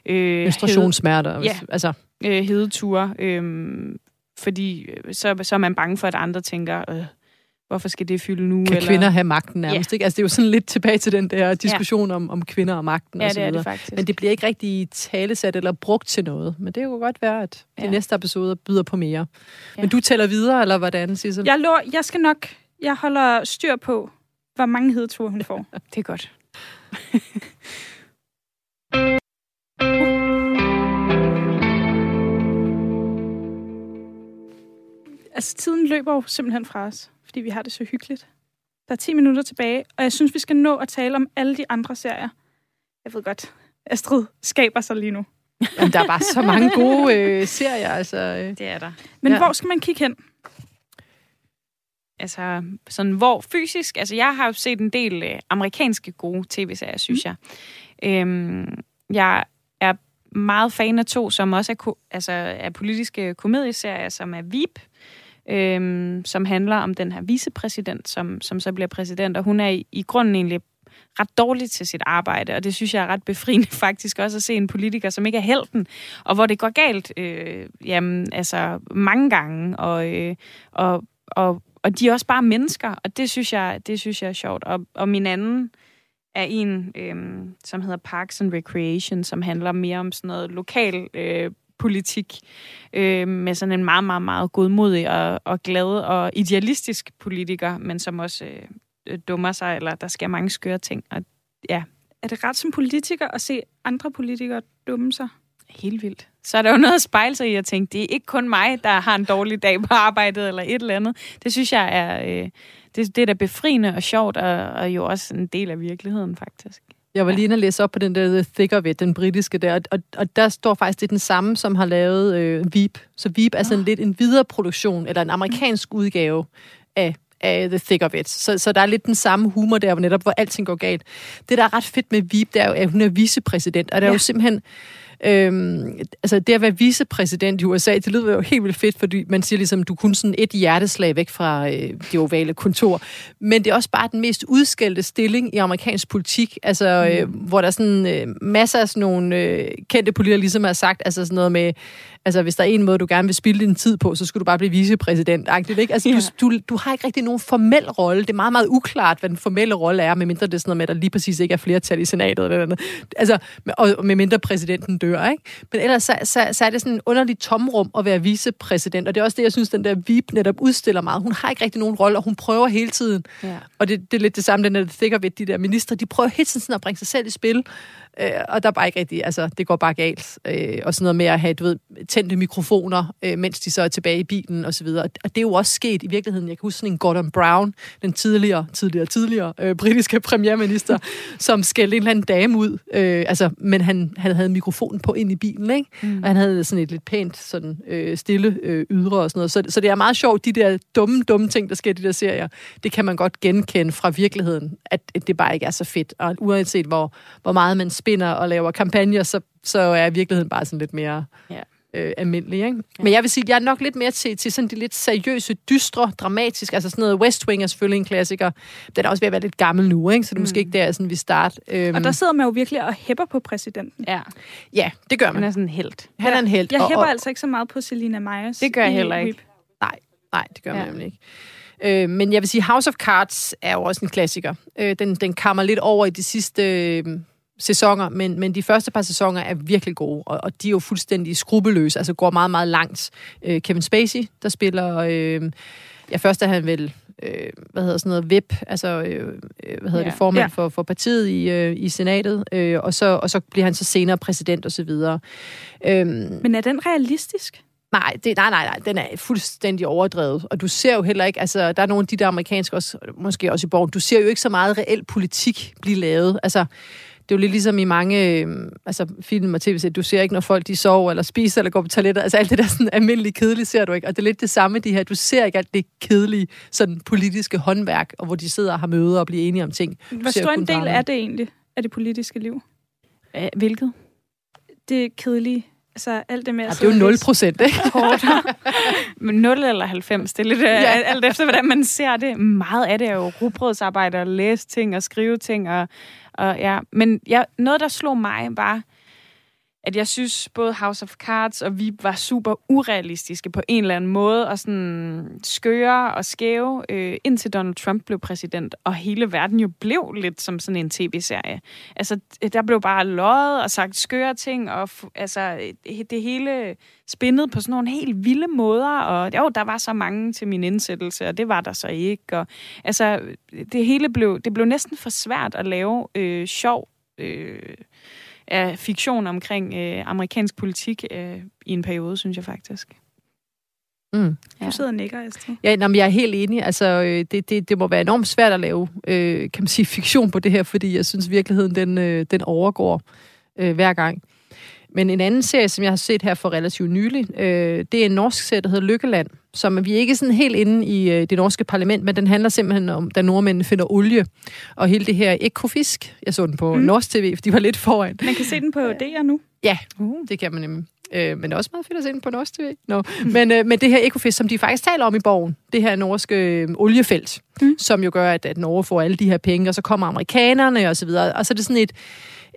Øh, Menstruationssmerter. Ja, altså. øh, hedeture, øh, fordi så, så er man bange for, at andre tænker, øh, hvorfor skal det fylde nu? Kan eller... kvinder have magten nærmest, ikke? Altså, det er jo sådan lidt tilbage til den der diskussion om, om kvinder og magten Ja, og så det er videre. det faktisk. Men det bliver ikke rigtig talesat eller brugt til noget. Men det kunne godt være, at de Ja. næste episoder byder på mere. Ja. Men du tæller videre, eller hvordan, Sissel? Jeg, lå, jeg skal nok... Jeg holder styr på, hvor mange hedeture hun får. Det er godt. Altså, tiden løber jo simpelthen fra os, fordi vi har det så hyggeligt. Der er 10 minutter tilbage, og jeg synes, vi skal nå at tale om alle de andre serier. Jeg ved godt, Astrid skaber sig lige nu. Jamen, der er bare så mange gode øh, serier. Altså, øh. Det er der. Men Ja. hvor skal man kigge hen? Altså, sådan hvor fysisk... Altså, jeg har jo set en del øh, amerikanske gode tv-serier, synes mm. jeg. Øhm, jeg er meget fan af to, som også er, ko- altså, er politiske komedieserier, som er Veep, øhm, som handler om den her vicepræsident, som, som så bliver præsident, og hun er i, i grunden egentlig ret dårlig til sit arbejde, og det synes jeg er ret befriende faktisk også at se en politiker, som ikke er helten, og hvor det går galt, øh, jamen, altså mange gange, og, øh, og, og, og de er også bare mennesker, og det synes jeg, det synes jeg er sjovt. Og, og min anden er en, øh, som hedder Parks and Recreation, som handler mere om sådan noget lokal øh, politik, øh, med sådan en meget, meget, meget godmodig og, og glad og idealistisk politiker, men som også øh, dummer sig, eller der sker mange skøre ting. Og ja, Er det ret som politiker at se andre politikere dumme sig? helt vildt. Så er der jo noget at spejle sig i at tænke, det er ikke kun mig, der har en dårlig dag på arbejdet eller et eller andet. Det synes jeg er, øh, det, det er da befriende og sjovt, og, og jo også en del af virkeligheden faktisk. Jeg var lige inde og læse op på den der The Thick of It, den britiske der, og, og der står faktisk, det er den samme, som har lavet øh, Veep. Så Veep er sådan lidt en videreproduktion, eller en amerikansk udgave af af The Thick of It. Så, så der er lidt den samme humor der, hvor netop hvor alting går galt. Det, der er ret fedt med Veep, det er jo, at hun er vicepræsident, og der er jo simpelthen... Øhm, altså det at være vicepræsident i USA, det lyder jo helt vildt fedt, fordi man siger ligesom, du er kun sådan et hjerteslag væk fra øh, det ovale kontor. Men det er også bare den mest udskældte stilling i amerikansk politik, altså øh, hvor der er sådan øh, masser af sådan nogle øh, kendte politikere ligesom har sagt, altså sådan noget med, altså hvis der er en måde, du gerne vil spille din tid på, så skulle du bare blive vicepræsident. Ikke? Altså, Ja. du, du, du har ikke rigtig nogen formel rolle. Det er meget, meget uklart, hvad den formelle rolle er, medmindre det er sådan noget med, at der lige præcis ikke er flertal i senatet. Eller andet. Altså, og medmindre præsidenten dør. Ikke? Men ellers så, så, så er det sådan en underlig tomrum at være vicepræsident, og det er også det, jeg synes, den der Veep netop udstiller meget. Hun har ikke rigtig nogen rolle, og hun prøver hele tiden. Ja. Og det, det er lidt det samme, den der thicker ved de der ministre. De prøver hele tiden sådan at bringe sig selv i spil, øh, og der er bare ikke rigtig, altså det går bare galt. Øh, og sådan noget med at have, du ved, tændte mikrofoner, øh, mens de så er tilbage i bilen og så videre. Og det er jo også sket i virkeligheden. Jeg kan huske sådan en Gordon Brown, den tidligere, tidligere, tidligere øh, britiske premierminister, som skældte en eller anden dame ud. Øh, altså, men han, han havde mikrofonen på ind i bilen, ikke? Mm. Og han havde sådan et lidt pænt, sådan øh, stille øh, ydre og sådan noget. Så, så det er meget sjovt, de der dumme, dumme ting, der sker i de der serier. Det kan man godt genkende fra virkeligheden, at det bare ikke er så fedt. Og uanset hvor, hvor meget man spinder og laver kampagner, så, så er virkeligheden bare sådan lidt mere Ja. øh, almindelig. Ikke? Ja. Men jeg vil sige, jeg er nok lidt mere til, til sådan de lidt seriøse, dystre, dramatiske. Altså sådan noget West Wing er selvfølgelig en klassiker. Den er også ved at være lidt gammel nu, ikke? så det er måske ikke der, sådan, vi starter. Øhm, Og der sidder man jo virkelig og hæpper på præsidenten. Ja, ja, det gør han man. er sådan en helt. Han er en held. Jeg og- hæpper og- altså ikke så meget på Selina Myers. Det gør jeg heller ikke. Whip. Nej, nej, det gør man Ja. nemlig ikke. Øh, men jeg vil sige, House of Cards er jo også en klassiker. Øh, den, den kammer lidt over i de sidste øh, sæsoner, men, men de første par sæsoner er virkelig gode, og, og de er jo fuldstændig skrupelløse, altså går meget, meget langt. Øh, Kevin Spacey, der spiller... Øh, ja, først er han vel øh, hvad hedder sådan noget, VIP, altså, øh, øh, hvad hedder Ja. det, formand Ja. for, for partiet i, øh, i senatet, øh, og, så, og så bliver han så senere præsident og så videre. Øhm, Men er den realistisk? Nej, det, nej, nej, nej, den er fuldstændig overdrevet. Og du ser jo heller ikke, altså der er nogle af de der amerikanske, også, måske også i borgen, du ser jo ikke så meget reel politik blive lavet. Altså, det er jo lidt ligesom i mange øh, altså, film og tv du ser ikke, når folk de sover, eller spiser, eller går på toilettet. Altså alt det der sådan almindelige kedelige ser du ikke. Og det er lidt det samme, de her. Du ser ikke alt det kedelige sådan politiske håndværk, og hvor de sidder og har møder og bliver enige om ting. Du Hvor stor en del drama. er det egentlig af det politiske liv? Hvilket? Det kedelige. Altså alt det med Ja, det er jo og 0 læse procent, ikke? Men 0 eller 90, det er lidt ja. alt efter, hvordan man ser det. Meget af det er jo rugbrødsarbejde og læse ting og skrive ting. Og, og ja. Men ja, noget, der slog mig, var, at jeg synes, både House of Cards og vi var super urealistiske på en eller anden måde, og sådan skøre og skæve, øh, indtil Donald Trump blev præsident, og hele verden jo blev lidt som sådan en tv-serie. Altså, øh, der blev bare løjet og sagt skøre ting, og altså, øh, det hele spændet på sådan nogle helt vilde måder, og jo, der var så mange til min indsættelse, og det var der så ikke. Og, altså, det hele blev, det blev næsten for svært at lave øh, sjov øh, af fiktion omkring øh, amerikansk politik øh, i en periode, synes jeg faktisk. Mm. Du sidder og nikker, Astrid. Ja, nå, men jeg er helt enig. Altså, øh, det, det, det må være enormt svært at lave, øh, kan man sige, fiktion på det her, fordi jeg synes, virkeligheden den, øh, den overgår øh, hver gang. Men en anden serie, som jeg har set her for relativt nylig, øh, det er en norsk serie, der hedder Lykkeland, som vi er ikke sådan helt inde i øh, det norske parlament, men den handler simpelthen om, da nordmændene finder olie, og hele det her ekofisk. Jeg så den på mm. norsk tv, for de var lidt foran. Man kan se den på DR nu. Ja, uh. det kan man nemlig. Øh, men det også meget fedt at se den på norsk tv. No. Men, øh, men det her ekofisk, som de faktisk taler om i borgen, det her norske øh, oliefelt, mm. som jo gør, at, at Norge får alle de her penge, og så kommer amerikanerne og så videre. Og så er det sådan et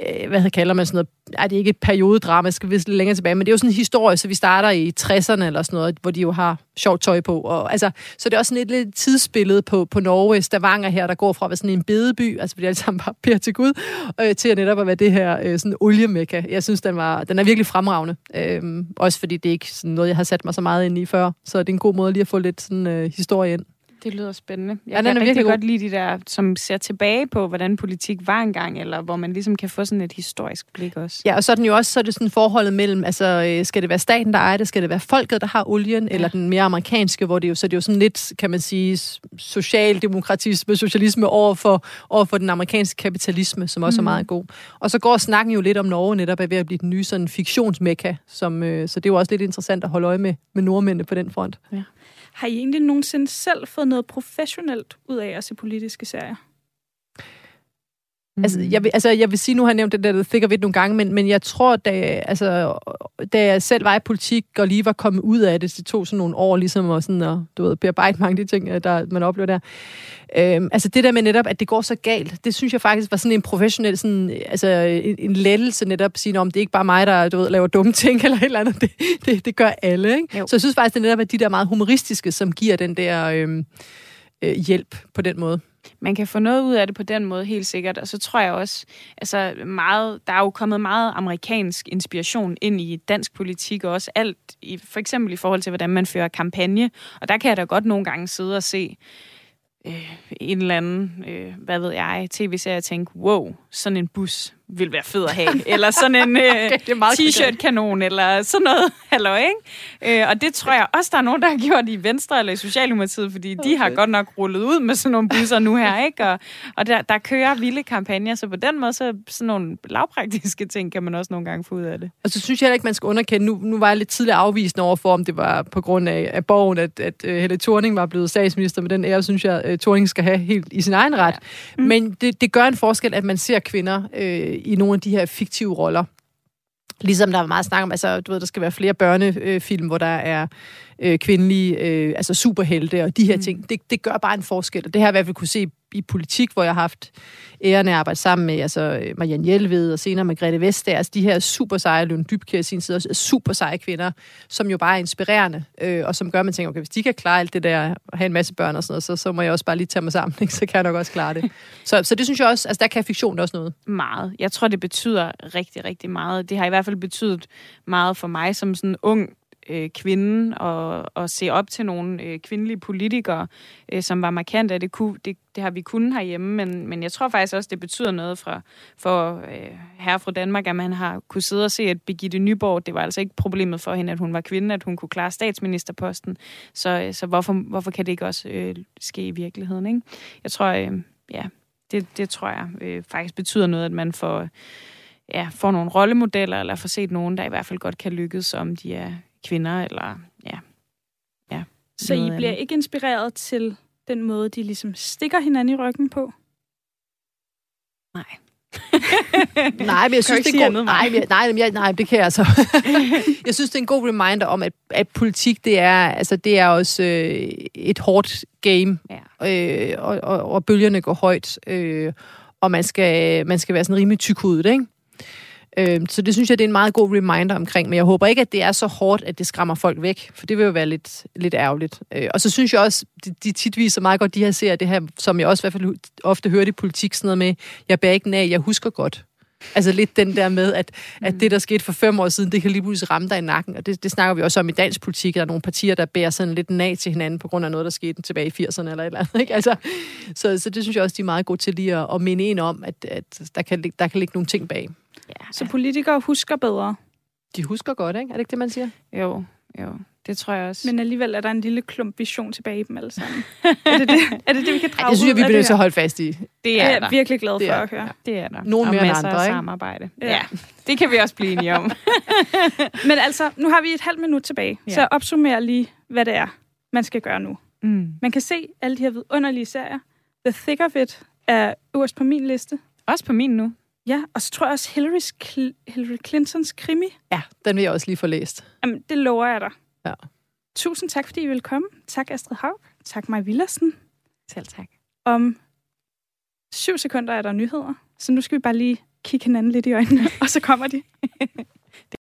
øh, hvad kalder man sådan noget, er det ikke et periodedrama, skal vi lidt længere tilbage, men det er jo sådan en historie, så vi starter i 60'erne eller sådan noget, hvor de jo har sjovt tøj på. Og, altså, så det er også sådan et lidt tidsbillede på, på Norge, Stavanger her, der går fra at være sådan en bedeby, altså fordi alle sammen bare beder til Gud, øh, til at netop at være det her øh, sådan oliemekka. Jeg synes, den, var, den er virkelig fremragende. Øh, også fordi det er ikke sådan noget, jeg har sat mig så meget ind i før, så det er en god måde lige at få lidt sådan, øh, historie ind. Det lyder spændende. Jeg ja, den kan virkelig godt lide de der, som ser tilbage på, hvordan politik var engang, eller hvor man ligesom kan få sådan et historisk blik også. Ja, og så er den jo også så er det sådan forholdet mellem, altså øh, skal det være staten, der ejer det, skal det være folket, der har olien, ja. eller den mere amerikanske, hvor det jo, så det er jo sådan lidt, kan man sige, socialdemokratisme, socialisme over for, over for den amerikanske kapitalisme, som også mm. er meget god. Og så går snakken jo lidt om Norge netop er ved at blive den nye sådan fiktionsmekka, som, øh, så det er jo også lidt interessant at holde øje med, med nordmændene på den front. Ja. Har I egentlig nogensinde selv fået noget professionelt ud af at se politiske serier? Altså, jeg vil, altså, jeg vil sige, nu har jeg nævnt det der of It nogle gange, men, men jeg tror, da, altså, da jeg selv var i politik og lige var kommet ud af det, det tog sådan nogle år ligesom at, sådan, at du ved, bearbejde mange af de ting, der man oplever der. Øhm, altså det der med netop, at det går så galt, det synes jeg faktisk var sådan en professionel, sådan, altså en, en lettelse netop at sige, om det er ikke bare mig, der du ved, laver dumme ting eller et eller andet, det, det, det gør alle. Ikke? Så jeg synes faktisk, det netop er de der meget humoristiske, som giver den der øhm, øh, hjælp på den måde man kan få noget ud af det på den måde, helt sikkert. Og så tror jeg også, altså meget, der er jo kommet meget amerikansk inspiration ind i dansk politik, og også alt, i, for eksempel i forhold til, hvordan man fører kampagne. Og der kan jeg da godt nogle gange sidde og se, øh, en eller anden, øh, hvad ved jeg, tv-serie og tænke, wow, sådan en bus vil være fed at have. eller sådan en øh, okay, t-shirt-kanon, eller sådan noget. Hallo, ikke? Øh, og det tror jeg også, der er nogen, der har gjort i Venstre eller i Socialdemokratiet, fordi okay. de har godt nok rullet ud med sådan nogle busser nu her, ikke? Og, og der, der kører vilde kampagner, så på den måde, så sådan nogle lavpraktiske ting kan man også nogle gange få ud af det. Og så synes jeg heller ikke, man skal underkende, nu, nu var jeg lidt tidligere afvisende overfor, om det var på grund af, af borgen, at, at uh, Helle Thorning var blevet statsminister, med den ære, synes jeg, uh, Thorning skal have helt i sin egen ret. Ja. Mm. Men det, det gør en forskel, at man ser kvinder øh, i nogle af de her fiktive roller. Ligesom der var meget snak om, altså, du ved, der skal være flere børnefilm, hvor der er øh, kvindelige øh, altså superhelte og de her mm. ting. Det, det gør bare en forskel, og det har jeg i hvert fald kunne se i politik, hvor jeg har haft æren at arbejde sammen med altså Marianne Hjelved og senere Margrethe Vestager, altså de her super seje, Lund Dybkjær sin side, også super seje kvinder, som jo bare er inspirerende, øh, og som gør, at man tænker, okay, hvis de kan klare alt det der, at have en masse børn og sådan noget, så, så må jeg også bare lige tage mig sammen, ikke? så kan jeg nok også klare det. Så, så det synes jeg også, altså der kan fiktion også noget. Meget. Jeg tror, det betyder rigtig, rigtig meget. Det har i hvert fald betydet meget for mig som sådan ung øh, kvinde og, og se op til nogle øh, kvindelige politikere, øh, som var markante. Det, kunne, det, det har vi kunnet herhjemme, men, men jeg tror faktisk også, det betyder noget fra, for øh, herre fra Danmark, at man har kunne sidde og se, at Birgitte Nyborg, det var altså ikke problemet for hende, at hun var kvinde, at hun kunne klare statsministerposten. Så, øh, så hvorfor, hvorfor kan det ikke også øh, ske i virkeligheden? Ikke? Jeg tror, øh, ja, det, det tror jeg øh, faktisk betyder noget, at man får ja, får nogle rollemodeller, eller får set nogen, der i hvert fald godt kan lykkes, om de er kvinder, eller ja. ja Så I bliver ikke inspireret til den måde, de ligesom stikker hinanden i ryggen på? Nej. nej, men jeg synes, det er god... nej, men, nej, nej, nej, det kan jeg så. jeg synes, det er en god reminder om, at, at politik, det er, altså, det er også øh, et hårdt game, ja. øh, og, og, og bølgerne går højt, øh, og man skal, man skal være sådan rimelig tykhudet, ikke? Øh, så det synes jeg, det er en meget god reminder omkring, men jeg håber ikke, at det er så hårdt, at det skræmmer folk væk, for det vil jo være lidt, lidt ærgerligt. Øh, og så synes jeg også, de, de tit viser meget godt de her serier, det her, som jeg også i hvert fald ofte hørte i politik, sådan noget med, jeg bærer ikke af, jeg husker godt. Altså lidt den der med, at, at det, der skete for fem år siden, det kan lige pludselig ramme dig i nakken. Og det, det snakker vi også om i dansk politik. Der er nogle partier, der bærer sådan lidt nag til hinanden på grund af noget, der skete tilbage i 80'erne eller et eller andet. Ikke? Altså, så, så det synes jeg også, de er meget gode til lige at, at minde en om, at, at der, kan, der kan ligge nogle ting bag. Ja. Så politikere husker bedre. De husker godt, ikke? Er det ikke det, man siger? Jo, jo. Det tror jeg også. Men alligevel er der en lille klump vision tilbage i dem alle sammen. er, det det, er det det, vi kan drage ja, det synes jeg, vi bliver nødt til at holde fast i. Det er er jeg virkelig glad for Det er- at høre. ja. Det er der. Nogle og mere end andre, af ikke? samarbejde. Ja. Ja. Det kan vi også blive enige om. Men altså, nu har vi et halvt minut tilbage, Ja. så opsummer lige, hvad det er, man skal gøre nu. mm. Man kan se alle de her vidunderlige serier. The Thick of It er øverst på min liste. Også på min nu. Ja, og så tror jeg også Hillary's Hillary Clintons krimi. Ja, den vil jeg også lige få læst. Jamen, det lover jeg dig. Ja. Tusind tak, fordi I ville komme. Tak, Astrid Haug. Tak, Maja Villersen. Selv tak. Om syv sekunder er der nyheder, så nu skal vi bare lige kigge hinanden lidt i øjnene, og så kommer de.